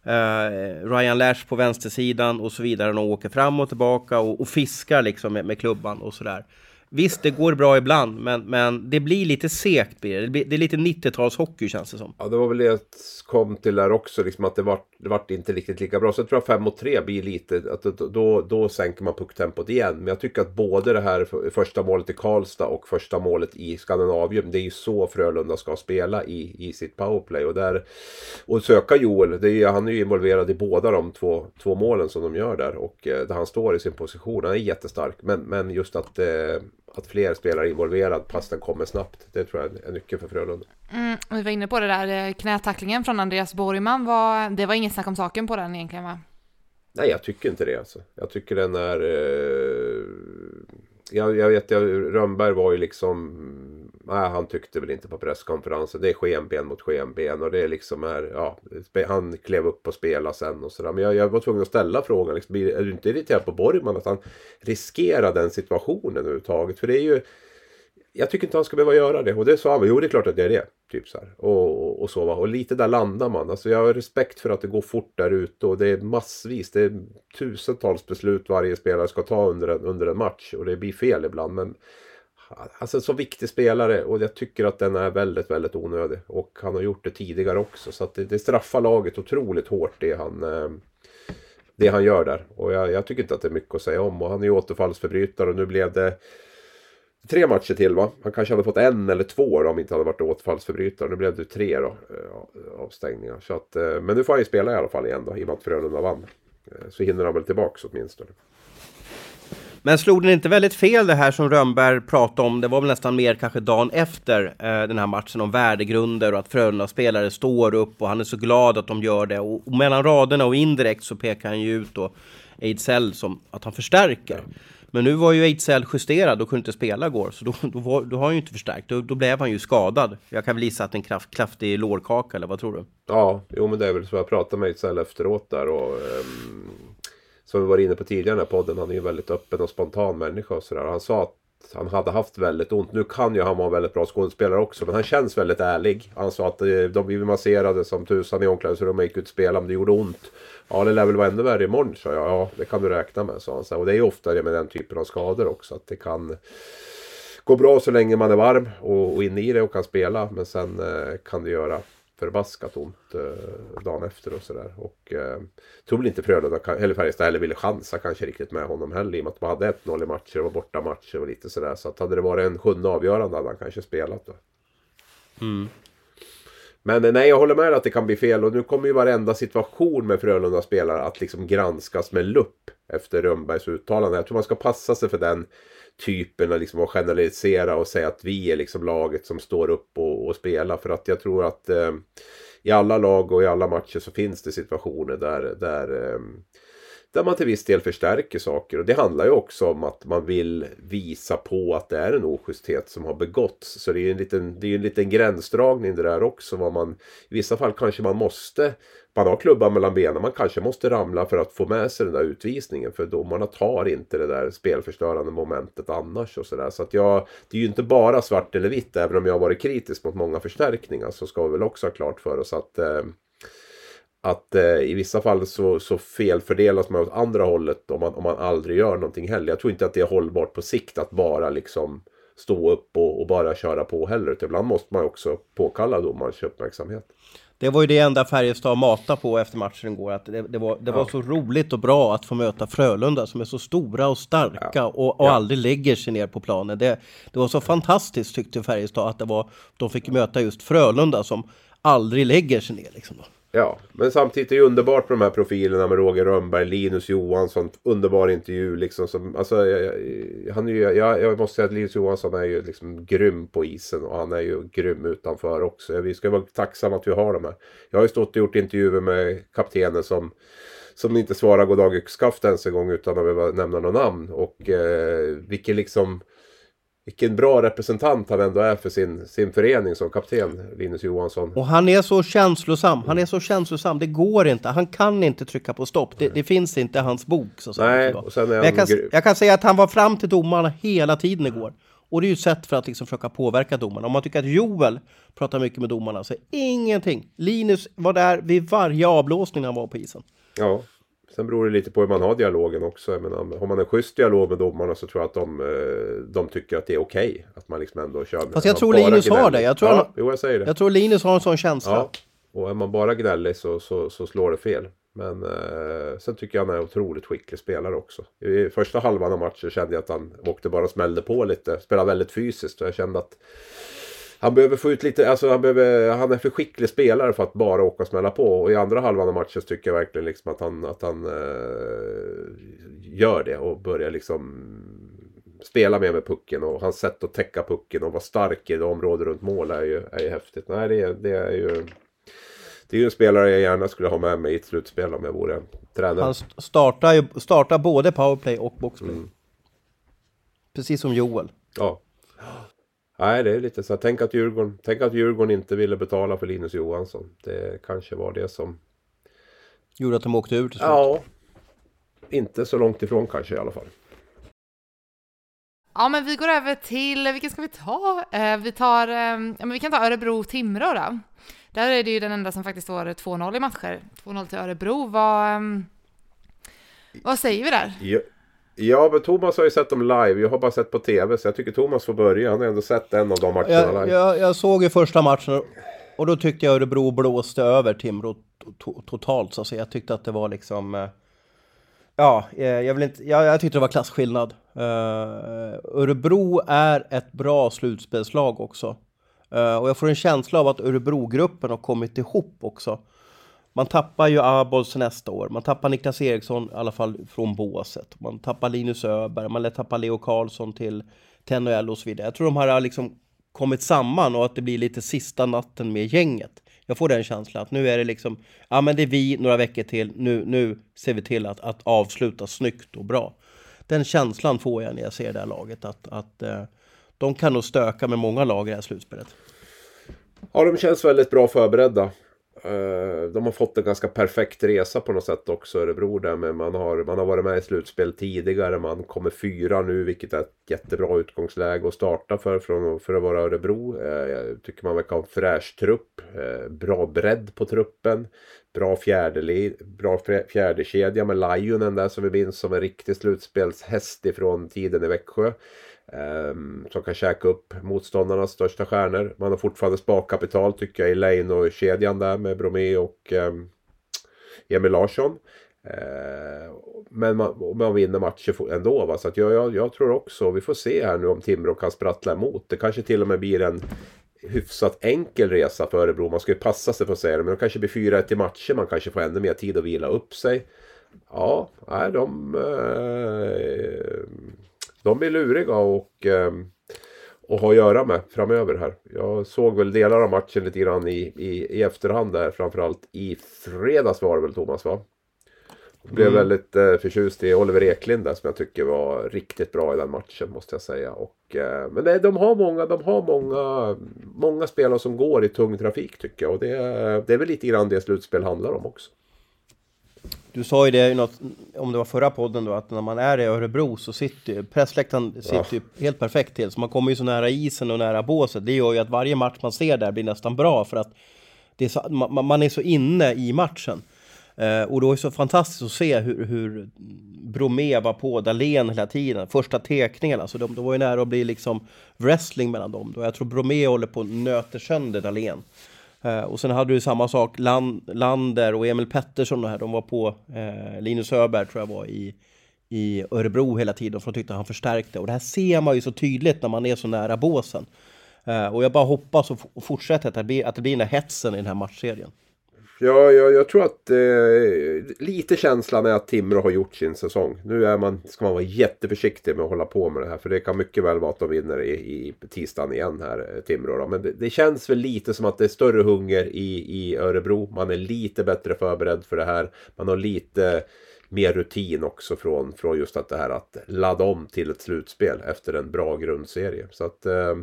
Speaker 4: Uh, Ryan Lash på vänstersidan och så vidare. De åker fram och tillbaka och, och fiskar liksom med, med klubban och sådär. Visst, det går bra ibland, men, men det blir lite segt. Blir det. Det, det är lite 90-talshockey känns det som.
Speaker 5: Ja, det var väl det jag kom till där också, liksom att det vart, det vart inte riktigt lika bra. Så jag tror att 5 mot 3 blir lite, att då, då, då sänker man pucktempot igen. Men jag tycker att både det här första målet i Karlstad och första målet i Skandinavium, det är ju så Frölunda ska spela i, i sitt powerplay. Och, där, och söka Joel, det är, han är ju involverad i båda de två, två målen som de gör där. Och eh, där han står i sin position, han är jättestark. Men, men just att eh, att fler spelare är involverade, passen kommer snabbt. Det tror jag är nyckeln för Frölunda.
Speaker 3: Mm, vi var inne på det där, eh, knätacklingen från Andreas Borgman, var, det var inget snack om saken på den egentligen va?
Speaker 5: Nej, jag tycker inte det alltså. Jag tycker den är... Eh, jag, jag vet, jag, Rönnberg var ju liksom nej, han tyckte väl inte på presskonferensen. Det är skenben mot skenben och det är liksom här, ja, han klev upp och spelade sen och sådär. Men jag, jag var tvungen att ställa frågan, liksom, är du inte irriterad på Borgman att han riskerar den situationen överhuvudtaget? För det är ju, jag tycker inte han ska behöva göra det. Och det sa han, jo det är klart att det är det. Typ så här. Och, och, och så va. Och lite där landar man. Alltså jag har respekt för att det går fort där ute och det är massvis. Det är tusentals beslut varje spelare ska ta under en, under en match. Och det blir fel ibland. Men Alltså en så viktig spelare och jag tycker att den är väldigt, väldigt onödig. Och han har gjort det tidigare också. Så att det, det straffar laget otroligt hårt det han, eh, det han gör där. Och jag, jag, tycker inte att det är mycket att säga om. Och han är ju återfallsförbrytare och nu blev det tre matcher till va? Han kanske hade fått en eller två då, om inte hade varit återfallsförbrytare. Nu blev det tre då, eh, avstängningar. Så att, eh, men nu får han ju spela i alla fall igen då, i och med att Frölunda vann. Så hinner han väl tillbaks åtminstone.
Speaker 4: Men slog den inte väldigt fel det här som Rönnberg pratade om? Det var väl nästan mer kanske dagen efter eh, den här matchen om värdegrunder och att Frölunda-spelare står upp och han är så glad att de gör det. Och, och mellan raderna och indirekt så pekar han ju ut då Ejdsell som att han förstärker. Men nu var ju Ejdsell justerad och kunde inte spela igår, så då, då, var, då har han ju inte förstärkt. Då, då blev han ju skadad. Jag kan väl gissa att en kraft, kraftig lårkaka, eller vad tror du?
Speaker 5: Ja, jo men det är väl så. Jag pratade med Ejdsell efteråt där och um som vi var inne på tidigare i den här podden, han är ju en väldigt öppen och spontan människa och sådär. Han sa att han hade haft väldigt ont. Nu kan ju han vara en väldigt bra skådespelare också, men han känns väldigt ärlig. Han sa att eh, de blev masserade som tusan i omklädningsrummet och gick ut och spelade, men det gjorde ont. Ja, det lär väl vara ännu värre imorgon, sa jag. Ja, det kan du räkna med, sa han. Och det är ju ofta det med den typen av skador också, att det kan gå bra så länge man är varm och, och inne i det och kan spela. Men sen eh, kan det göra förbaskat ont eh, dagen efter och sådär. Och eh, tror väl inte Frölunda, eller Färjestad heller ville chansa kanske riktigt med honom heller. I och med att de hade 1-0 i matcher och borta matcher och lite sådär. Så att hade det varit en sjunde avgörande hade han kanske spelat då.
Speaker 4: Mm.
Speaker 5: Men eh, nej, jag håller med att det kan bli fel. Och nu kommer ju varenda situation med Frölunda spelare att liksom granskas med lupp efter Rönnbergs uttalande. Jag tror man ska passa sig för den typen av liksom att generalisera och säga att vi är liksom laget som står upp och, och spelar. För att jag tror att eh, i alla lag och i alla matcher så finns det situationer där, där eh, där man till viss del förstärker saker. Och det handlar ju också om att man vill visa på att det är en oschysthet som har begåtts. Så det är ju en liten, det är en liten gränsdragning det där också. Vad man, I vissa fall kanske man måste, man har klubban mellan benen, man kanske måste ramla för att få med sig den där utvisningen. För domarna tar inte det där spelförstörande momentet annars. och Så, där. så att jag, det är ju inte bara svart eller vitt, även om jag har varit kritisk mot många förstärkningar. Så ska vi väl också ha klart för oss att eh, att eh, i vissa fall så, så felfördelas man åt andra hållet om man, om man aldrig gör någonting heller. Jag tror inte att det är hållbart på sikt att bara liksom stå upp och, och bara köra på heller. Utan ibland måste man också påkalla domarens uppmärksamhet.
Speaker 4: Det var ju det enda Färjestad matade på efter matchen igår. Att det, det var, det var så roligt och bra att få möta Frölunda som är så stora och starka ja. och, och ja. aldrig lägger sig ner på planen. Det, det var så fantastiskt tyckte Färjestad att det var, de fick möta just Frölunda som aldrig lägger sig ner. Liksom då.
Speaker 5: Ja, men samtidigt är det underbart på de här profilerna med Roger Rönnberg, Linus Johansson. Underbar intervju liksom. Som, alltså, jag, han är ju, jag, jag måste säga att Linus Johansson är ju liksom grym på isen och han är ju grym utanför också. Vi ska vara tacksamma att vi har de här. Jag har ju stått och gjort intervjuer med kaptenen som som inte svarar goddag yxskaft ens en gång utan att behöva nämna något namn. Och eh, vilken liksom vilken bra representant han ändå är för sin, sin förening som kapten, Linus Johansson.
Speaker 4: Och han är så känslosam, han är så känslosam, det går inte, han kan inte trycka på stopp, det, det finns inte hans bok. Så
Speaker 5: Nej, och sen är
Speaker 4: jag, kan, jag kan säga att han var fram till domarna hela tiden igår. Och det är ju ett sätt för att liksom försöka påverka domarna. Om man tycker att Joel pratar mycket med domarna så är ingenting. Linus var där vid varje avblåsning han var på isen.
Speaker 5: Ja, Sen beror det lite på hur man har dialogen också. Jag menar, har man en schysst dialog med domarna så tror jag att de, eh, de tycker att det är okej. Okay, att man liksom ändå kör
Speaker 4: Fast jag tror Linus har det. Jag tror,
Speaker 5: ja, han, jo, jag, säger det.
Speaker 4: jag tror Linus har en sån känsla. Ja.
Speaker 5: Och är man bara gnällig så, så, så slår det fel. Men eh, sen tycker jag han är otroligt skicklig spelare också. I första halvan av matchen kände jag att han åkte bara och smällde på lite. Spelade väldigt fysiskt och jag kände att han behöver få ut lite, alltså han, behöver, han är för skicklig spelare för att bara åka och smälla på. Och i andra halvan av matchen tycker jag verkligen liksom att han, att han uh, gör det och börjar liksom spela mer med pucken. Och hans sätt att täcka pucken och vara stark i det området runt mål är ju, är ju häftigt. Nej, det, det är ju... Det är ju en spelare jag gärna skulle ha med mig i ett slutspel om jag vore tränare.
Speaker 4: Han startar ju startar både powerplay och boxplay. Mm. Precis som Joel.
Speaker 5: Ja. Nej, det är lite så. Tänk att, Djurgården, tänk att Djurgården inte ville betala för Linus Johansson. Det kanske var det som...
Speaker 4: Gjorde att de åkte ur till
Speaker 5: slut? Ja. Inte så långt ifrån kanske i alla fall.
Speaker 3: Ja, men vi går över till, vilken ska vi ta? Eh, vi tar, eh, ja men vi kan ta Örebro-Timrå då. Där är det ju den enda som faktiskt står 2-0 i matcher. 2-0 till Örebro. Vad, eh, vad säger vi där?
Speaker 5: Ja. Ja, men Thomas har ju sett dem live. Jag har bara sett på tv. Så jag tycker Thomas får börja. Han har ändå sett en av de matcherna
Speaker 4: jag,
Speaker 5: live.
Speaker 4: Jag, jag såg ju första matchen och då tyckte jag Örebro blåste över Timrå to totalt. Så jag tyckte att det var liksom... Eh, ja, eh, jag, vill inte, jag, jag tyckte det var klasskillnad. Uh, Örebro är ett bra slutspelslag också. Uh, och jag får en känsla av att Örebrogruppen har kommit ihop också. Man tappar ju Abols nästa år. Man tappar Niklas Eriksson i alla fall från båset. Man tappar Linus Öberg, man tappar Leo Karlsson till, TNL NHL och så vidare. Jag tror de här har liksom kommit samman och att det blir lite sista natten med gänget. Jag får den känslan att nu är det liksom, ja men det är vi några veckor till, nu, nu ser vi till att, att avsluta snyggt och bra. Den känslan får jag när jag ser det här laget, att, att eh, de kan nog stöka med många lag i det här slutspelet.
Speaker 5: Ja, de känns väldigt bra förberedda. Eh, de har fått en ganska perfekt resa på något sätt också, Örebro där. Men man har, man har varit med i slutspel tidigare. Man kommer fyra nu, vilket är ett jättebra utgångsläge att starta för, för, för att vara Örebro. Eh, jag tycker man verkar ha en fräsch trupp. Eh, bra bredd på truppen. Bra, bra fjärdekedja med Lionen där som vi minns som en riktig slutspelshäst ifrån tiden i Växjö. Ehm, som kan käka upp motståndarnas största stjärnor. Man har fortfarande sparkapital tycker jag i Lane och kedjan där med Bromé och ehm, Emil Larsson. Ehm, men man, man vinner matcher ändå. Va? Så att jag, jag, jag, tror också, vi får se här nu om Timrå kan sprattla emot. Det kanske till och med blir en hyfsat enkel resa för Örebro. Man ska ju passa sig för att säga det. Men det kanske blir 4-1 i matcher. Man kanske får ännu mer tid att vila upp sig. Ja, nej, de... Eh, de är luriga och, eh, och ha att göra med framöver här. Jag såg väl delar av matchen lite grann i, i, i efterhand där. Framförallt i fredags var det väl Thomas va? Jag blev mm. väldigt eh, förtjust i Oliver Eklind där som jag tycker var riktigt bra i den matchen måste jag säga. Och, eh, men nej, de har, många, de har många, många spelare som går i tung trafik tycker jag. Och det, det är väl lite grann det slutspel handlar om också.
Speaker 4: Du sa ju det, något, om det var förra podden då, att när man är i Örebro så sitter ju pressläktaren sitter ju helt perfekt till. Så man kommer ju så nära isen och nära båset. Det gör ju att varje match man ser där blir nästan bra för att är så, man, man är så inne i matchen. Eh, och då är det så fantastiskt att se hur, hur Bromé var på Dahlén hela tiden. Första tekningarna, så de, de var ju nära att bli liksom wrestling mellan dem. Då. Jag tror Bromé håller på att nöter sönder Dahlén. Eh, och sen hade du samma sak, Land, Lander och Emil Pettersson och här, de var på eh, Linus Öberg tror jag var i, i Örebro hela tiden för de tyckte att han förstärkte. Och det här ser man ju så tydligt när man är så nära båsen. Eh, och jag bara hoppas och, och fortsätter att det, blir, att det blir den här hetsen i den här matchserien.
Speaker 5: Ja, jag, jag tror att eh, lite känslan är att Timrå har gjort sin säsong. Nu är man, ska man vara jätteförsiktig med att hålla på med det här. För det kan mycket väl vara att de vinner i, i tisdagen igen här, eh, Timrå. Då. Men det, det, känns väl lite som att det är större hunger i, i Örebro. Man är lite bättre förberedd för det här. Man har lite mer rutin också från, från just att det här att ladda om till ett slutspel efter en bra grundserie. Så att, eh,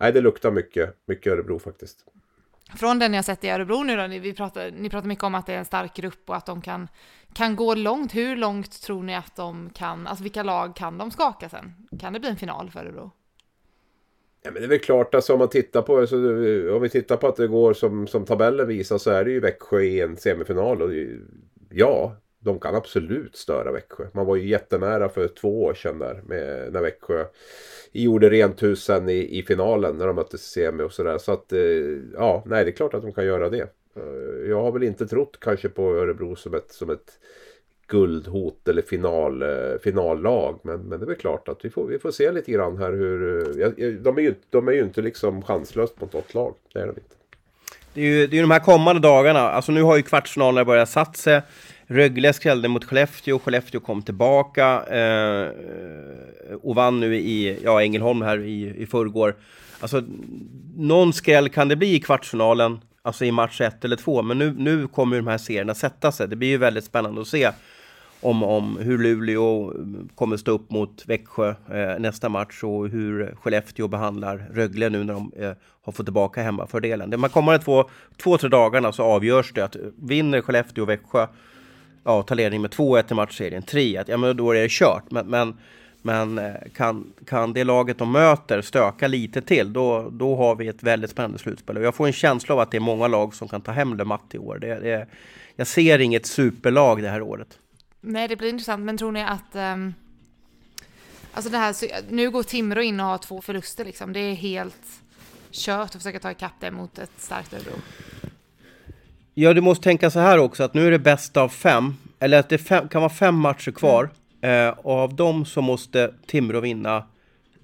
Speaker 5: nej, det luktar mycket, mycket Örebro faktiskt
Speaker 3: från den jag sett i Örebro nu då, vi pratar, ni pratar mycket om att det är en stark grupp och att de kan, kan gå långt. Hur långt tror ni att de kan, alltså vilka lag kan de skaka sen? Kan det bli en final för Örebro?
Speaker 5: Ja, men det är väl klart, alltså, om, man tittar på, alltså, eh, om vi tittar på att det går som, som tabellen visar så är det ju Växjö i en semifinal. Och, ja, de kan absolut störa Växjö. Man var ju jättenära för två år sedan där med, när Växjö gjorde rent hus sen i, i finalen när de möttes i semi och sådär. Så att eh, ja, nej det är klart att de kan göra det. Eh, jag har väl inte trott kanske på Örebro som ett, som ett guldhot eller final, eh, finallag. Men, men det är väl klart att vi får, vi får se lite grann här hur... De är ju, de är ju inte liksom chanslöst mot något lag. Det är de inte.
Speaker 4: Det är ju det är de här kommande dagarna. Alltså nu har ju kvartsfinalerna börjat satt sig. Rögle skrällde mot Skellefteå, Skellefteå kom tillbaka eh, och vann nu i ja, Ängelholm här i, i förrgår. Alltså, någon skräll kan det bli i kvartsfinalen, alltså i match ett eller två, men nu, nu kommer de här serierna sätta sig. Det blir ju väldigt spännande att se om, om hur Luleå kommer stå upp mot Växjö eh, nästa match och hur Skellefteå behandlar Rögle nu när de eh, har fått tillbaka hemmafördelen. De kommande två, två, tre dagarna så avgörs det att vinner Skellefteå och Växjö ja, tar ledning med 2-1 i matchserien, 3-1, ja men då är det kört. Men, men, men eh, kan, kan det laget de möter stöka lite till, då, då har vi ett väldigt spännande slutspel. Och jag får en känsla av att det är många lag som kan ta hem Le matt i år. Det, det, jag ser inget superlag det här året.
Speaker 3: Nej, det blir intressant, men tror ni att um, Alltså det här, nu går Timrå in och har två förluster liksom. Det är helt kört att försöka ta ikapp det mot ett starkt Örebro.
Speaker 4: Ja, du måste tänka så här också att nu är det bäst av fem. Eller att det fem, kan vara fem matcher kvar. Eh, och av dem så måste Timrå vinna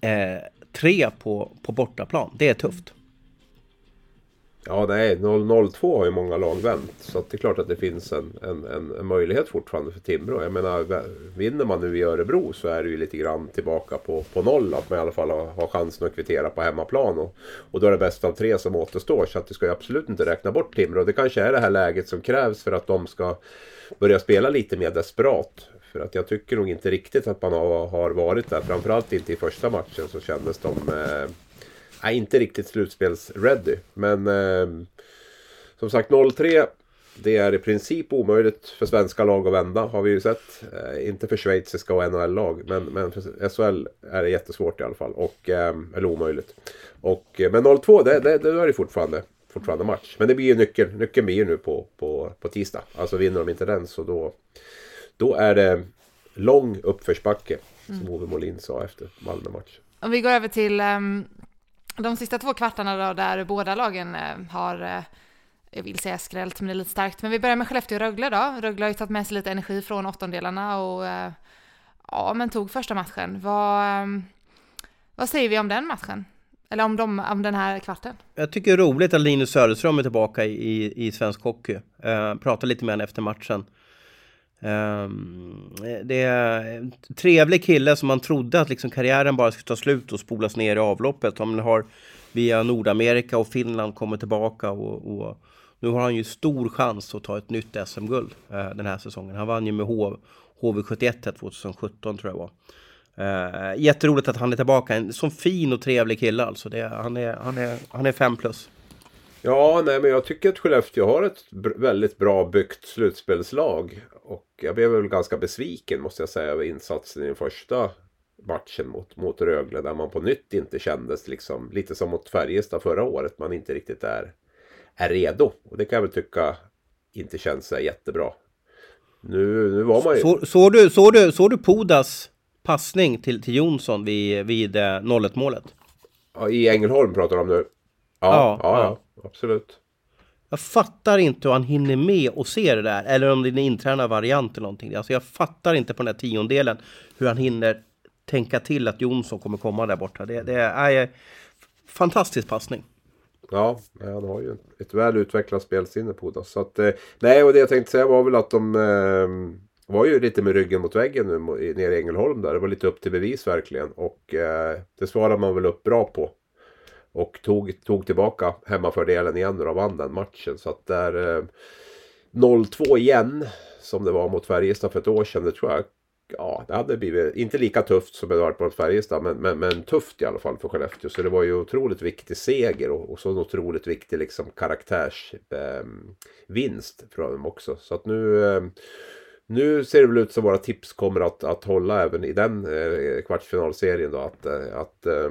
Speaker 4: eh, tre på, på bortaplan. Det är tufft.
Speaker 5: Ja, nej, 0-0-2 har ju många lag vänt. Så det är klart att det finns en, en, en, en, möjlighet fortfarande för Timrå. Jag menar, vinner man nu i Örebro så är det ju lite grann tillbaka på, på noll. Att man i alla fall har, har chansen att kvittera på hemmaplan. Och, och då är det bäst av tre som återstår. Så att du ska ju absolut inte räkna bort Timrå. Det kanske är det här läget som krävs för att de ska börja spela lite mer desperat. För att jag tycker nog inte riktigt att man har, har varit där. Framförallt inte i första matchen så kändes de... Eh, Nej, inte riktigt slutspels-ready. Men eh, som sagt 0-3. Det är i princip omöjligt för svenska lag att vända har vi ju sett. Eh, inte för schweiziska och NHL-lag. Men, men för SHL är det jättesvårt i alla fall. Och, eh, eller omöjligt. Och, eh, men 0-2 det, det, det är det fortfarande, fortfarande match. Men det blir ju nyckeln. Nyckeln blir ju nu på, på, på tisdag. Alltså vinner de inte den så då, då är det lång uppförsbacke. Som mm. Ove Molin sa efter Malmö-matchen.
Speaker 3: Om vi går över till um, de sista två kvartarna då, där båda lagen eh, har, eh, jag vill säga skrällt, men det är lite starkt. Men vi börjar med Skellefteå och Rögle då. Rögle har ju tagit med sig lite energi från åttondelarna och eh, ja, men tog första matchen. Vad, ehm, vad säger vi om den matchen? Eller om, de, om den här kvarten?
Speaker 4: Jag tycker det är roligt att Linus Söderström är tillbaka i, i svensk hockey. Uh, pratade lite med honom efter matchen. Um, det är en trevlig kille som man trodde att liksom karriären bara skulle ta slut och spolas ner i avloppet. Han har via Nordamerika och Finland kommit tillbaka och, och nu har han ju stor chans att ta ett nytt SM-guld uh, eh, den här säsongen. Han vann ju med HV71 2017 tror jag var. Uh, jätteroligt att han är tillbaka. En sån fin och trevlig kille alltså. Det, han, är, han, är, han är fem plus.
Speaker 5: Ja, nej men jag tycker att Skellefteå har ett väldigt bra byggt slutspelslag. Och jag blev väl ganska besviken måste jag säga över insatsen i den första matchen mot, mot Rögle. Där man på nytt inte kändes liksom lite som mot Färjestad förra året. Man inte riktigt är, är redo. Och det kan jag väl tycka inte känns jättebra. Nu, nu var man ju...
Speaker 4: Såg så du, så du, så du Podas passning till, till Jonsson vid, vid 0-1 eh, målet?
Speaker 5: Ja, I Ängelholm pratar du om nu? Ja, ja, ja, ja. absolut.
Speaker 4: Jag fattar inte hur han hinner med och se det där. Eller om det är en intränad variant eller någonting. Alltså jag fattar inte på den här tiondelen hur han hinner tänka till att Jonsson kommer komma där borta. Det, det är en fantastisk passning.
Speaker 5: Ja, han har ju ett väl utvecklat spelsinne på det. Så att, eh, nej, och det jag tänkte säga var väl att de eh, var ju lite med ryggen mot väggen nu nere i Ängelholm där. Det var lite upp till bevis verkligen. Och eh, det svarade man väl upp bra på. Och tog, tog tillbaka hemmafördelen igen och vann den matchen. Så att där eh, 0-2 igen. Som det var mot Färjestad för ett år sedan. Det tror jag ja, det hade blivit, inte lika tufft som det varit mot Färjestad, men, men, men, tufft i alla fall för Skellefteå. Så det var ju otroligt viktig seger och, och så en otroligt viktig liksom karaktärsvinst ehm, eh, från dem också. Så att nu, eh, nu ser det väl ut som våra tips kommer att, att hålla även i den eh, kvartsfinalserien då. Att, eh, att eh,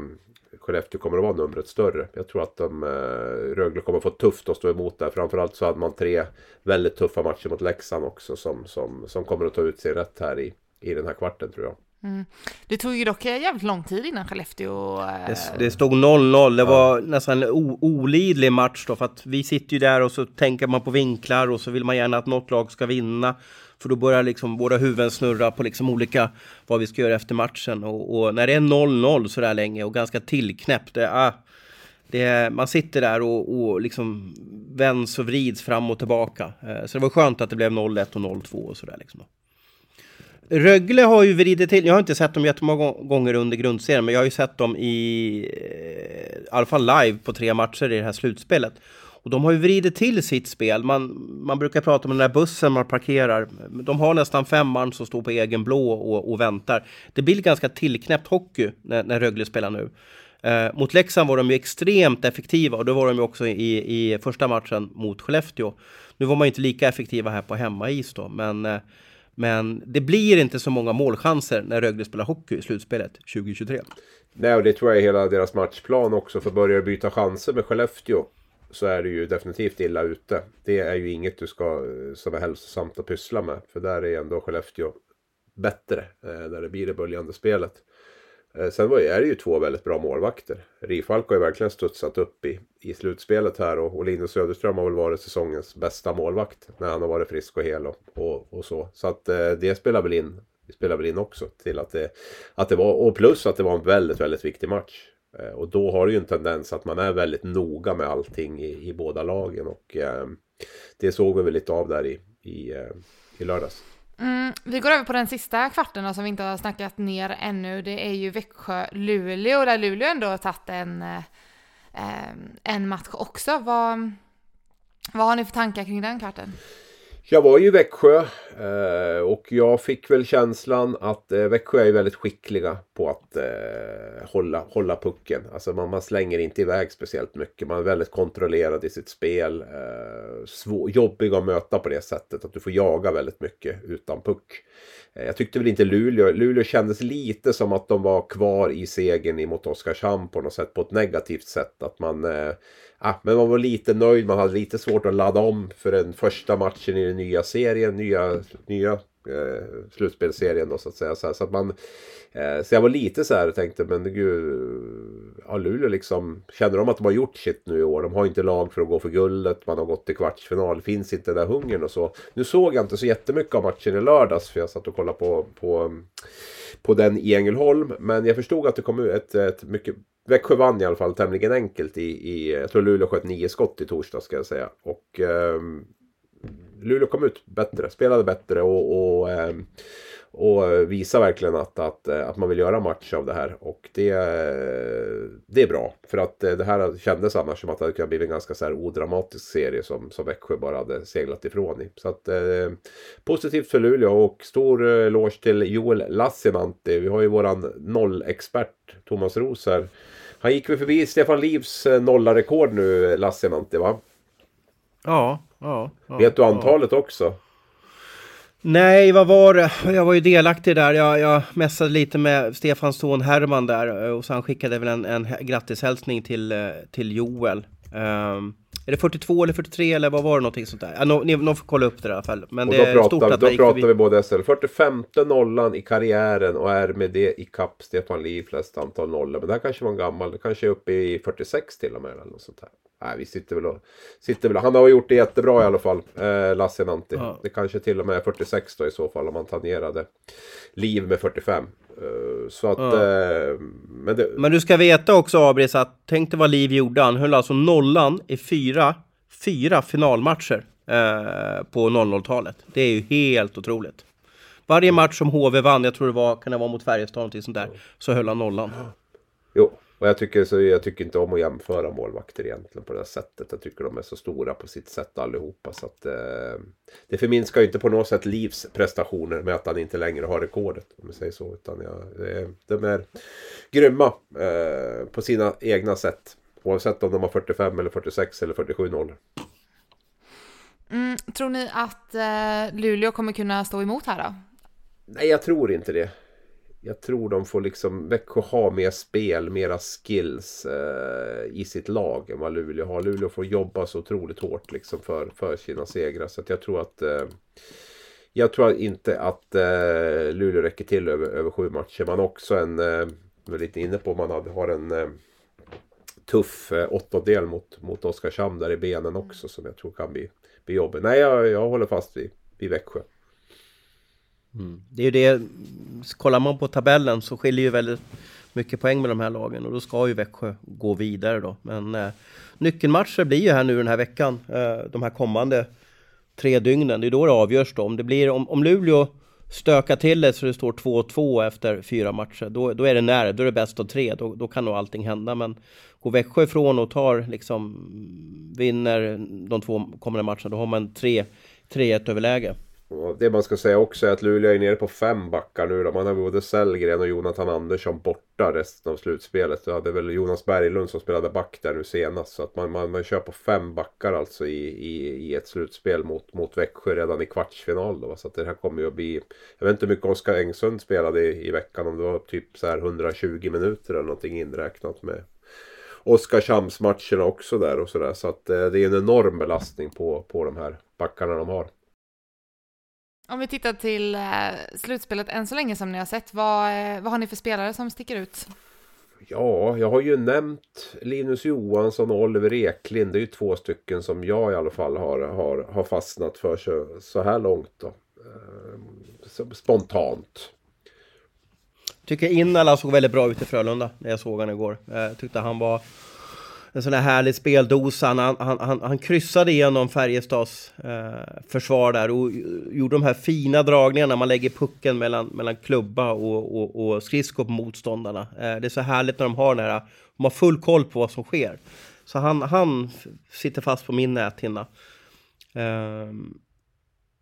Speaker 5: Skellefteå kommer att vara numret större. Jag tror att de, Rögle kommer att få tufft att stå emot där. Framförallt så hade man tre väldigt tuffa matcher mot Leksand också som, som, som kommer att ta ut sig rätt här i, i den här kvarten tror jag.
Speaker 3: Mm. Det tog ju dock jävligt lång tid innan Skellefteå...
Speaker 4: Eh... Det, det, stod 0-0. Det var nästan en olidlig match då för att vi sitter ju där och så tänker man på vinklar och så vill man gärna att något lag ska vinna. För då börjar liksom våra huvuden snurra på liksom olika vad vi ska göra efter matchen. Och, och när det är 0-0 sådär länge och ganska tillknäppt. Det, ah, det, man sitter där och, och liksom vänds och vrids fram och tillbaka. Eh, så det var skönt att det blev 0-1 och 0-2 och sådär liksom. Rögle har ju vridit till, jag har inte sett dem jättemånga gånger under grundserien, men jag har ju sett dem i, eh, i alla fall live på tre matcher i det här slutspelet. Och de har ju vridit till sitt spel. Man, man brukar prata om den där bussen man parkerar. De har nästan fem man som står på egen blå och, och väntar. Det blir ganska tillknäppt hockey när, när Rögle spelar nu. Eh, mot Leksand var de ju extremt effektiva och det var de ju också i, i första matchen mot Skellefteå. Nu var man ju inte lika effektiva här på hemmais då, men eh, men det blir inte så många målchanser när Rögle spelar hockey i slutspelet 2023.
Speaker 5: Nej, och det tror jag är hela deras matchplan också. För börjar byta chanser med Skellefteå så är du ju definitivt illa ute. Det är ju inget du ska, eh, som är hälsosamt att pyssla med. För där är ändå Skellefteå bättre eh, när det blir det böljande spelet. Eh, sen är det ju två väldigt bra målvakter. Rifalk har ju verkligen studsat upp i, i slutspelet här och, och Linus Söderström har väl varit säsongens bästa målvakt när han har varit frisk och hel och, och, och så. Så att eh, det spelar väl in det spelar väl in också till att det, att det var, och plus att det var en väldigt, väldigt viktig match. Eh, och då har det ju en tendens att man är väldigt noga med allting i, i båda lagen och eh, det såg vi väl lite av där i, i, eh, i lördags.
Speaker 3: Mm, vi går över på den sista kvarten som vi inte har snackat ner ännu. Det är ju Växjö-Luleå där Luleå ändå har tagit en, eh, en match också. Vad, vad har ni för tankar kring den kvarten?
Speaker 5: Jag var ju i Växjö Eh, och jag fick väl känslan att eh, Växjö är väldigt skickliga på att eh, hålla, hålla pucken. Alltså man, man, slänger inte iväg speciellt mycket. Man är väldigt kontrollerad i sitt spel. Eh, svår, jobbig att möta på det sättet. Att du får jaga väldigt mycket utan puck. Eh, jag tyckte väl inte Luleå. Luleå kändes lite som att de var kvar i segern mot Oskarshamn på något sätt. På ett negativt sätt. Att man eh, ah, men man var lite nöjd. Man hade lite svårt att ladda om för den första matchen i den nya serien. Nya, nya eh, slutspelsserien då så att säga. Så, så, att man, eh, så jag var lite så här och tänkte men gud. Har Luleå liksom. Känner de att de har gjort sitt nu i år? De har inte lag för att gå för guldet. Man har gått till kvartsfinal. Finns inte den där hungern och så. Nu såg jag inte så jättemycket av matchen i lördags. För jag satt och kollade på, på på den i Ängelholm. Men jag förstod att det kom ett, ett mycket Växjö vann i alla fall tämligen enkelt i, i jag tror Luleå sköt nio skott i torsdag ska jag säga. Och eh, Luleå kom ut bättre, spelade bättre och, och, ehm, och visar verkligen att, att, eh, att man vill göra match av det här. Och det, eh, det är bra. För att eh, det här kändes annars som att det hade kunnat bli en ganska så här odramatisk serie som, som Växjö bara hade seglat ifrån i. Så att eh, positivt för Luleå och stor eloge till Joel Lassinantti. Vi har ju våran nollexpert Thomas Roos här han gick väl förbi Stefan Livs nollarekord nu, Lassinantti va?
Speaker 4: Ja, ja, ja.
Speaker 5: Vet du antalet ja. också?
Speaker 4: Nej, vad var det? Jag var ju delaktig där. Jag, jag mässade lite med Stefans son Herman där och så han skickade väl en, en grattishälsning till, eh, till Joel. Um, är det 42 eller 43 eller vad var det någonting sånt där? No, ni, ni får kolla upp det i alla fall. Men och är
Speaker 5: pratar, Då pratar vi både SL 45 nollan i karriären och är med det i kapp Stefan Liv flest antal nollor. Men det här kanske var en gammal, det kanske är uppe i 46 till och med eller något sånt här. Nej, vi sitter väl och... Sitter väl, han har gjort det jättebra i alla fall, eh, Lasse Nanti. Ja. Det kanske till och med är 46 då i så fall om man tangerade Liv med 45. Eh, så att... Ja. Eh,
Speaker 4: men, det... men, du ska veta också Abris att tänk dig vad Liv gjorde. Han höll alltså nollan i fyra, fyra finalmatcher eh, på 00-talet. Det är ju helt otroligt. Varje match som HV vann, jag tror det var, kan det vara mot Färjestad någonting sånt där, så höll han nollan.
Speaker 5: Och jag tycker, så, jag tycker inte om att jämföra målvakter egentligen på det här sättet. Jag tycker de är så stora på sitt sätt allihopa. Så att, eh, det förminskar ju inte på något sätt Livs prestationer med att han inte längre har rekordet. Om jag säger så. Utan ja, eh, de är grymma eh, på sina egna sätt. Oavsett om de har 45 eller 46 eller 47 noll.
Speaker 3: Mm, tror ni att eh, Luleå kommer kunna stå emot här då?
Speaker 5: Nej, jag tror inte det jag tror de får liksom Växjö ha mer spel, mera skills eh, i sitt lag än vad Luleå har. Luleå får jobba så otroligt hårt liksom för, för sina segrar. Så att jag tror att eh, jag tror inte att eh, Luleå räcker till över, över sju matcher. Man har också en, eh, var lite inne på, man hade, har en eh, tuff eh, åttondel mot, mot Oskarshamn där i benen också som jag tror kan bli, bli jobbig. Nej, jag, jag håller fast vid, vid Växjö.
Speaker 4: Mm. Det är ju det, kollar man på tabellen så skiljer ju väldigt mycket poäng med de här lagen och då ska ju Växjö gå vidare då. Men eh, nyckelmatcher blir ju här nu den här veckan, eh, de här kommande tre dygnen. Det är då det avgörs då. Om, det blir, om, om Luleå stökar till det så det står 2-2 efter fyra matcher, då, då är det nära, då är det bäst av tre, då, då kan nog allting hända. Men går Växjö ifrån och tar liksom, vinner de två kommande matcherna, då har man 3-1 överläge.
Speaker 5: Och det man ska säga också är att Luleå är nere på fem backar nu då. Man har både Sellgren och Jonathan Andersson borta resten av slutspelet. Du hade väl Jonas Berglund som spelade back där nu senast. Så att man, man, man kör på fem backar alltså i, i, i ett slutspel mot, mot Växjö redan i kvartsfinal då. Så att det här kommer ju att bli... Jag vet inte hur mycket Oskar Engsund spelade i, i veckan. Om det var typ så här 120 minuter eller någonting inräknat med Oskarshamnsmatcherna också där och sådär. Så att eh, det är en enorm belastning på, på de här backarna de har.
Speaker 3: Om vi tittar till eh, slutspelet än så länge som ni har sett, vad, eh, vad har ni för spelare som sticker ut?
Speaker 5: Ja, jag har ju nämnt Linus Johansson och Oliver Eklind. Det är ju två stycken som jag i alla fall har, har, har fastnat för så, så här långt. Då. Eh, spontant.
Speaker 4: Jag tycker Innala såg väldigt bra ut i Frölunda när jag såg honom igår. Jag tyckte han var en sån här härlig speldosa. Han, han, han, han kryssade igenom Färjestads eh, försvar där och gjorde de här fina dragningarna. Man lägger pucken mellan, mellan klubba och, och, och skridsko på motståndarna. Eh, det är så härligt när de har den här, de har full koll på vad som sker. Så han, han sitter fast på min näthinna. Eh,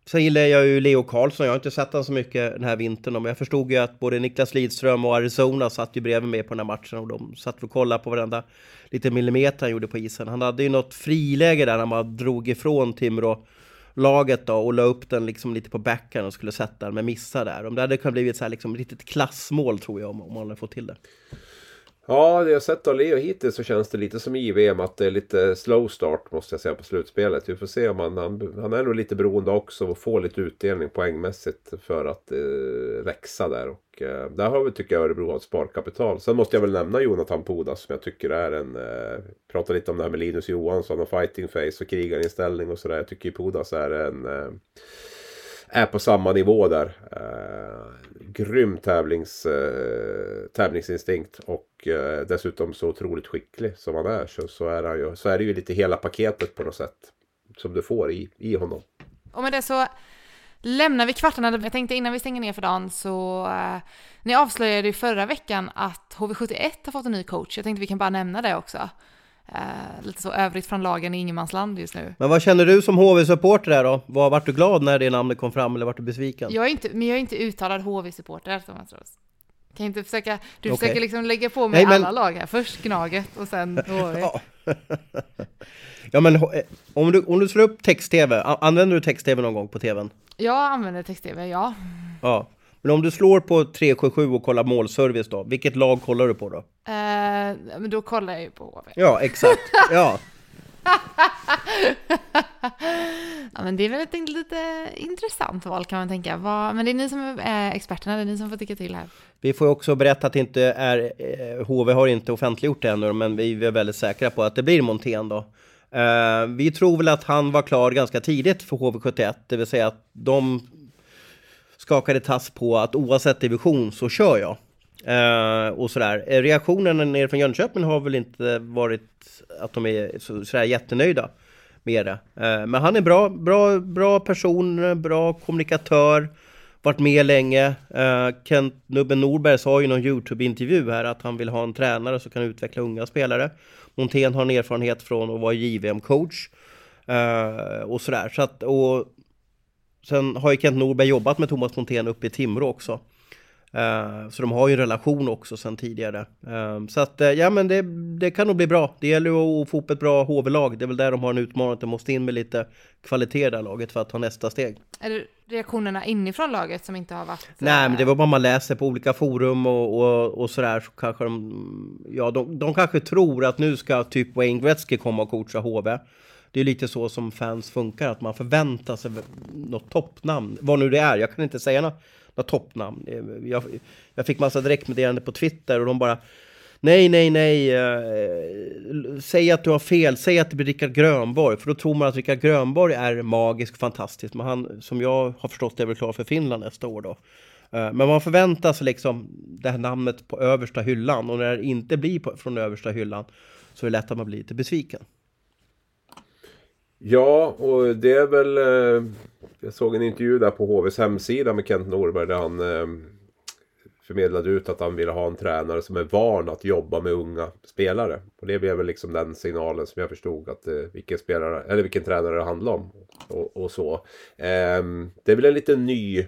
Speaker 4: Sen gillar jag ju Leo Karlsson, jag har inte sett honom så mycket den här vintern men jag förstod ju att både Niklas Lidström och Arizona satt ju bredvid mig på den här matchen och de satt och kollade på varenda lite millimeter han gjorde på isen. Han hade ju något friläge där han bara drog ifrån Timrå laget då och la upp den liksom lite på backhand och skulle sätta den men missade där. Om det hade kunnat blivit så här liksom riktigt klassmål tror jag om, om man hade fått till det.
Speaker 5: Ja, det jag sett av Leo hittills så känns det lite som i VM att det är lite slow start måste jag säga på slutspelet. Vi får se om han, han, han är nog lite beroende också och få lite utdelning poängmässigt för att eh, växa där. Och eh, där har vi tycker jag Örebro har ett sparkapital. Sen måste jag väl nämna Jonathan Pudas som jag tycker är en... Eh, pratar lite om det här med Linus Johansson och fighting face och krigarinställning och sådär. Jag tycker Pudas är en... Eh, är på samma nivå där. Eh, grym tävlings, eh, tävlingsinstinkt och eh, dessutom så otroligt skicklig som han är. Så, så, är han ju, så är det ju lite hela paketet på något sätt. Som du får i, i honom.
Speaker 3: Och med det så lämnar vi kvartarna. Jag tänkte innan vi stänger ner för dagen så eh, ni avslöjade ju förra veckan att HV71 har fått en ny coach. Jag tänkte vi kan bara nämna det också. Uh, lite så övrigt från lagen i ingenmansland just nu.
Speaker 4: Men vad känner du som HV-supporter där då? Var, vart du glad när det namnet kom fram eller vart du besviken?
Speaker 3: Jag är inte, men jag är inte uttalad HV-supporter Thomas Ros. Kan inte försöka, du okay. försöker liksom lägga på mig Nej, men... alla lag här. Först Gnaget och sen HV.
Speaker 4: ja. ja men eh, om du, om du slår upp text-tv, använder du text-tv någon gång på tvn?
Speaker 3: Jag använder text-tv, ja.
Speaker 4: Ja, men om du slår på 377 och kollar målservice då, vilket lag kollar du på då? Uh,
Speaker 3: men då kollar jag ju på HV.
Speaker 4: Ja, exakt. Ja.
Speaker 3: ja, men det är väl ett lite intressant val kan man tänka. Vad, men det är ni som är experterna, det är ni som får tycka till här.
Speaker 4: Vi får också berätta att det inte är, HV har inte offentliggjort det ännu, men vi är väldigt säkra på att det blir Montén då. Uh, vi tror väl att han var klar ganska tidigt för HV71, det vill säga att de skakade tass på att oavsett division så kör jag. Uh, och sådär. Eh, reaktionen nere från Jönköping har väl inte varit att de är så, sådär jättenöjda med det. Uh, men han är bra, bra, bra person, bra kommunikatör, varit med länge. Uh, Kent Nubben Norberg sa i någon Youtube-intervju här att han vill ha en tränare som kan utveckla unga spelare. Montén har en erfarenhet från att vara JVM-coach. och sådär. Så att, och Sen har ju Kent Norberg jobbat med Thomas Montén uppe i Timrå också. Eh, så de har ju en relation också sedan tidigare. Eh, så att, eh, ja men det, det kan nog bli bra. Det gäller ju att få upp ett bra HV-lag. Det är väl där de har en utmaning, att de måste in med lite kvalitet i det här laget för att ta nästa steg.
Speaker 3: Är det reaktionerna inifrån laget som inte har varit...
Speaker 4: Nej, men det var bara man läser på olika forum och, och, och sådär så kanske de... Ja, de, de kanske tror att nu ska typ Wayne Gretzky komma och coacha HV. Det är lite så som fans funkar, att man förväntar sig något toppnamn. Vad nu det är, jag kan inte säga något, något toppnamn. Eh, jag, jag fick massa direktmeddelande på Twitter och de bara Nej, nej, nej. Eh, säg att du har fel. Säg att det blir Rickard Grönborg. För då tror man att Rickard Grönborg är magisk, fantastisk. Men han, som jag har förstått, det, är väl klar för Finland nästa år då. Eh, men man förväntar sig liksom det här namnet på översta hyllan. Och när det inte blir på, från översta hyllan så är det lätt att man blir lite besviken.
Speaker 5: Ja, och det är väl... Eh, jag såg en intervju där på HVs hemsida med Kent Norberg där han eh, förmedlade ut att han ville ha en tränare som är van att jobba med unga spelare. Och det blev väl liksom den signalen som jag förstod att eh, vilken spelare, eller vilken tränare det handlade om. Och, och så. Eh, det är väl en lite ny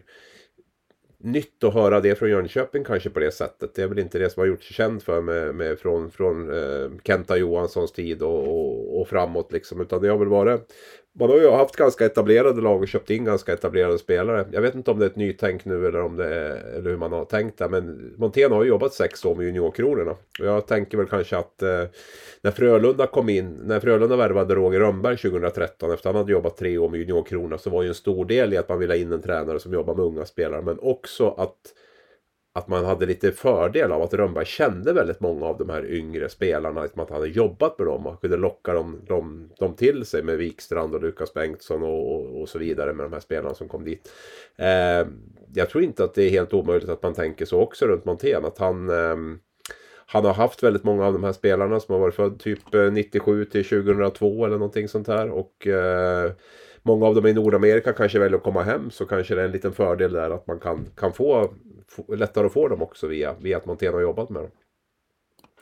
Speaker 5: nytt att höra det från Jönköping kanske på det sättet. Det är väl inte det som har gjort sig känd för med, med från, från eh, Kenta Johanssons tid och, och, och, framåt liksom. Utan det har väl varit man har ju haft ganska etablerade lag och köpt in ganska etablerade spelare. Jag vet inte om det är ett nytänk nu eller, om det är, eller hur man har tänkt det. Men Montén har ju jobbat sex år med juniorkronorna. Och jag tänker väl kanske att eh, när Frölunda kom in, när Frölunda värvade Roger Rönnberg 2013 efter att han hade jobbat tre år med Juniorkronorna så var ju en stor del i att man ville ha in en tränare som jobbar med unga spelare. Men också att att man hade lite fördel av att Rönnberg kände väldigt många av de här yngre spelarna. Liksom att han hade jobbat med dem och kunde locka dem, dem, dem till sig med Wikstrand och Lukas Bengtsson och, och, och, så vidare med de här spelarna som kom dit. Eh, jag tror inte att det är helt omöjligt att man tänker så också runt Montén. Att han, eh, han har haft väldigt många av de här spelarna som har varit född typ eh, 97 till 2002 eller någonting sånt här. Och eh, många av dem i Nordamerika kanske väljer att komma hem så kanske det är en liten fördel där att man kan, kan få lättare att få dem också via, via att Montén har jobbat med dem.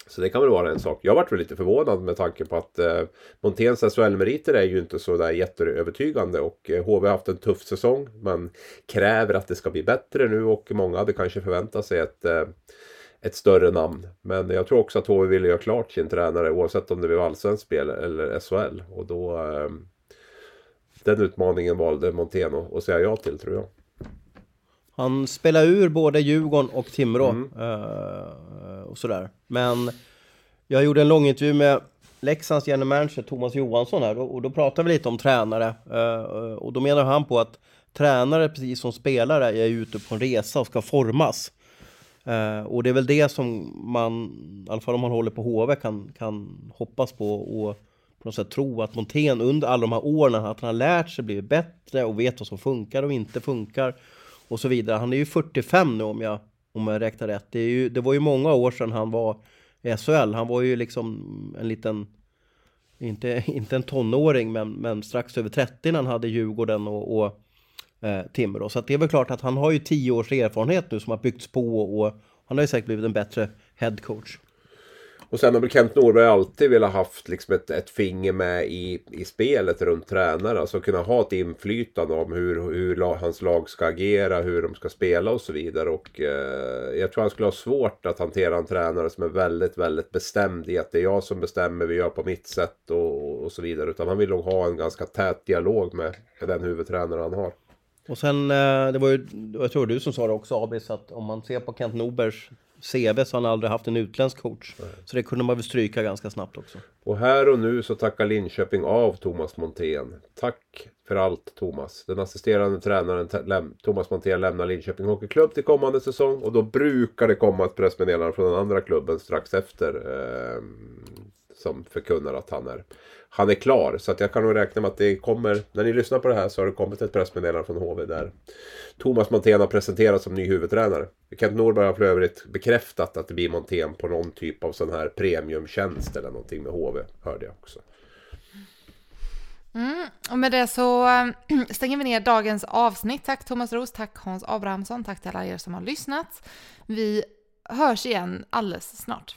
Speaker 5: Så det kan väl vara en sak. Jag varit väl lite förvånad med tanke på att eh, Monténs SHL-meriter är ju inte så där jätteövertygande och eh, HV har haft en tuff säsong. Man kräver att det ska bli bättre nu och många hade kanske förväntat sig ett, eh, ett större namn. Men jag tror också att HV ville göra klart sin tränare oavsett om det blev allsvenskt spel eller SHL. Och då eh, den utmaningen valde Montén att säga ja till tror jag.
Speaker 4: Han spelade ur både Djurgården och Timrå mm. uh, och sådär. Men jag gjorde en lång intervju med Leksands general manager Thomas Johansson här och då pratade vi lite om tränare. Uh, och då menar han på att tränare, precis som spelare, är ute på en resa och ska formas. Uh, och det är väl det som man, i alla fall om man håller på HV, kan, kan hoppas på och på något sätt tro att Montén under alla de här åren, att han har lärt sig, blivit bättre och vet vad som funkar och inte funkar och så vidare. Han är ju 45 nu om jag, om jag räknar rätt. Det, är ju, det var ju många år sedan han var i SHL. Han var ju liksom en liten, inte, inte en tonåring, men, men strax över 30 när han hade Djurgården och, och eh, Timrå. Så det är väl klart att han har ju 10 års erfarenhet nu som har byggts på och han har ju säkert blivit en bättre headcoach.
Speaker 5: Och sen har väl Kent Norberg alltid velat haft liksom ett, ett finger med i, i spelet runt tränare. Alltså kunna ha ett inflytande om hur, hur hans lag ska agera, hur de ska spela och så vidare. Och eh, jag tror han skulle ha svårt att hantera en tränare som är väldigt, väldigt bestämd i att det är jag som bestämmer, vi gör på mitt sätt och, och så vidare. Utan han vill nog ha en ganska tät dialog med, med den huvudtränare han har.
Speaker 4: Och sen, eh, det var ju, jag tror du som sa det också Abis, att om man ser på Kent Norbergs CV så han aldrig haft en utländsk coach. Nej. Så det kunde man väl stryka ganska snabbt också.
Speaker 5: Och här och nu så tackar Linköping av Thomas Montén. Tack för allt Thomas. Den assisterande tränaren Thomas Montén lämnar Linköping Hockeyklubb till kommande säsong. Och då brukar det komma ett pressmeddelande från den andra klubben strax efter. Eh, som förkunnar att han är han är klar. Så att jag kan nog räkna med att det kommer, när ni lyssnar på det här så har det kommit ett pressmeddelande från HV där Thomas Montén har presenterats som ny huvudtränare. Kent Norberg har för övrigt bekräftat att det blir Montén på någon typ av sån här premiumtjänst eller någonting med HV, hörde jag också.
Speaker 3: Mm, och med det så stänger vi ner dagens avsnitt. Tack Thomas Ros, tack Hans Abrahamsson, tack till alla er som har lyssnat. Vi hörs igen alldeles snart.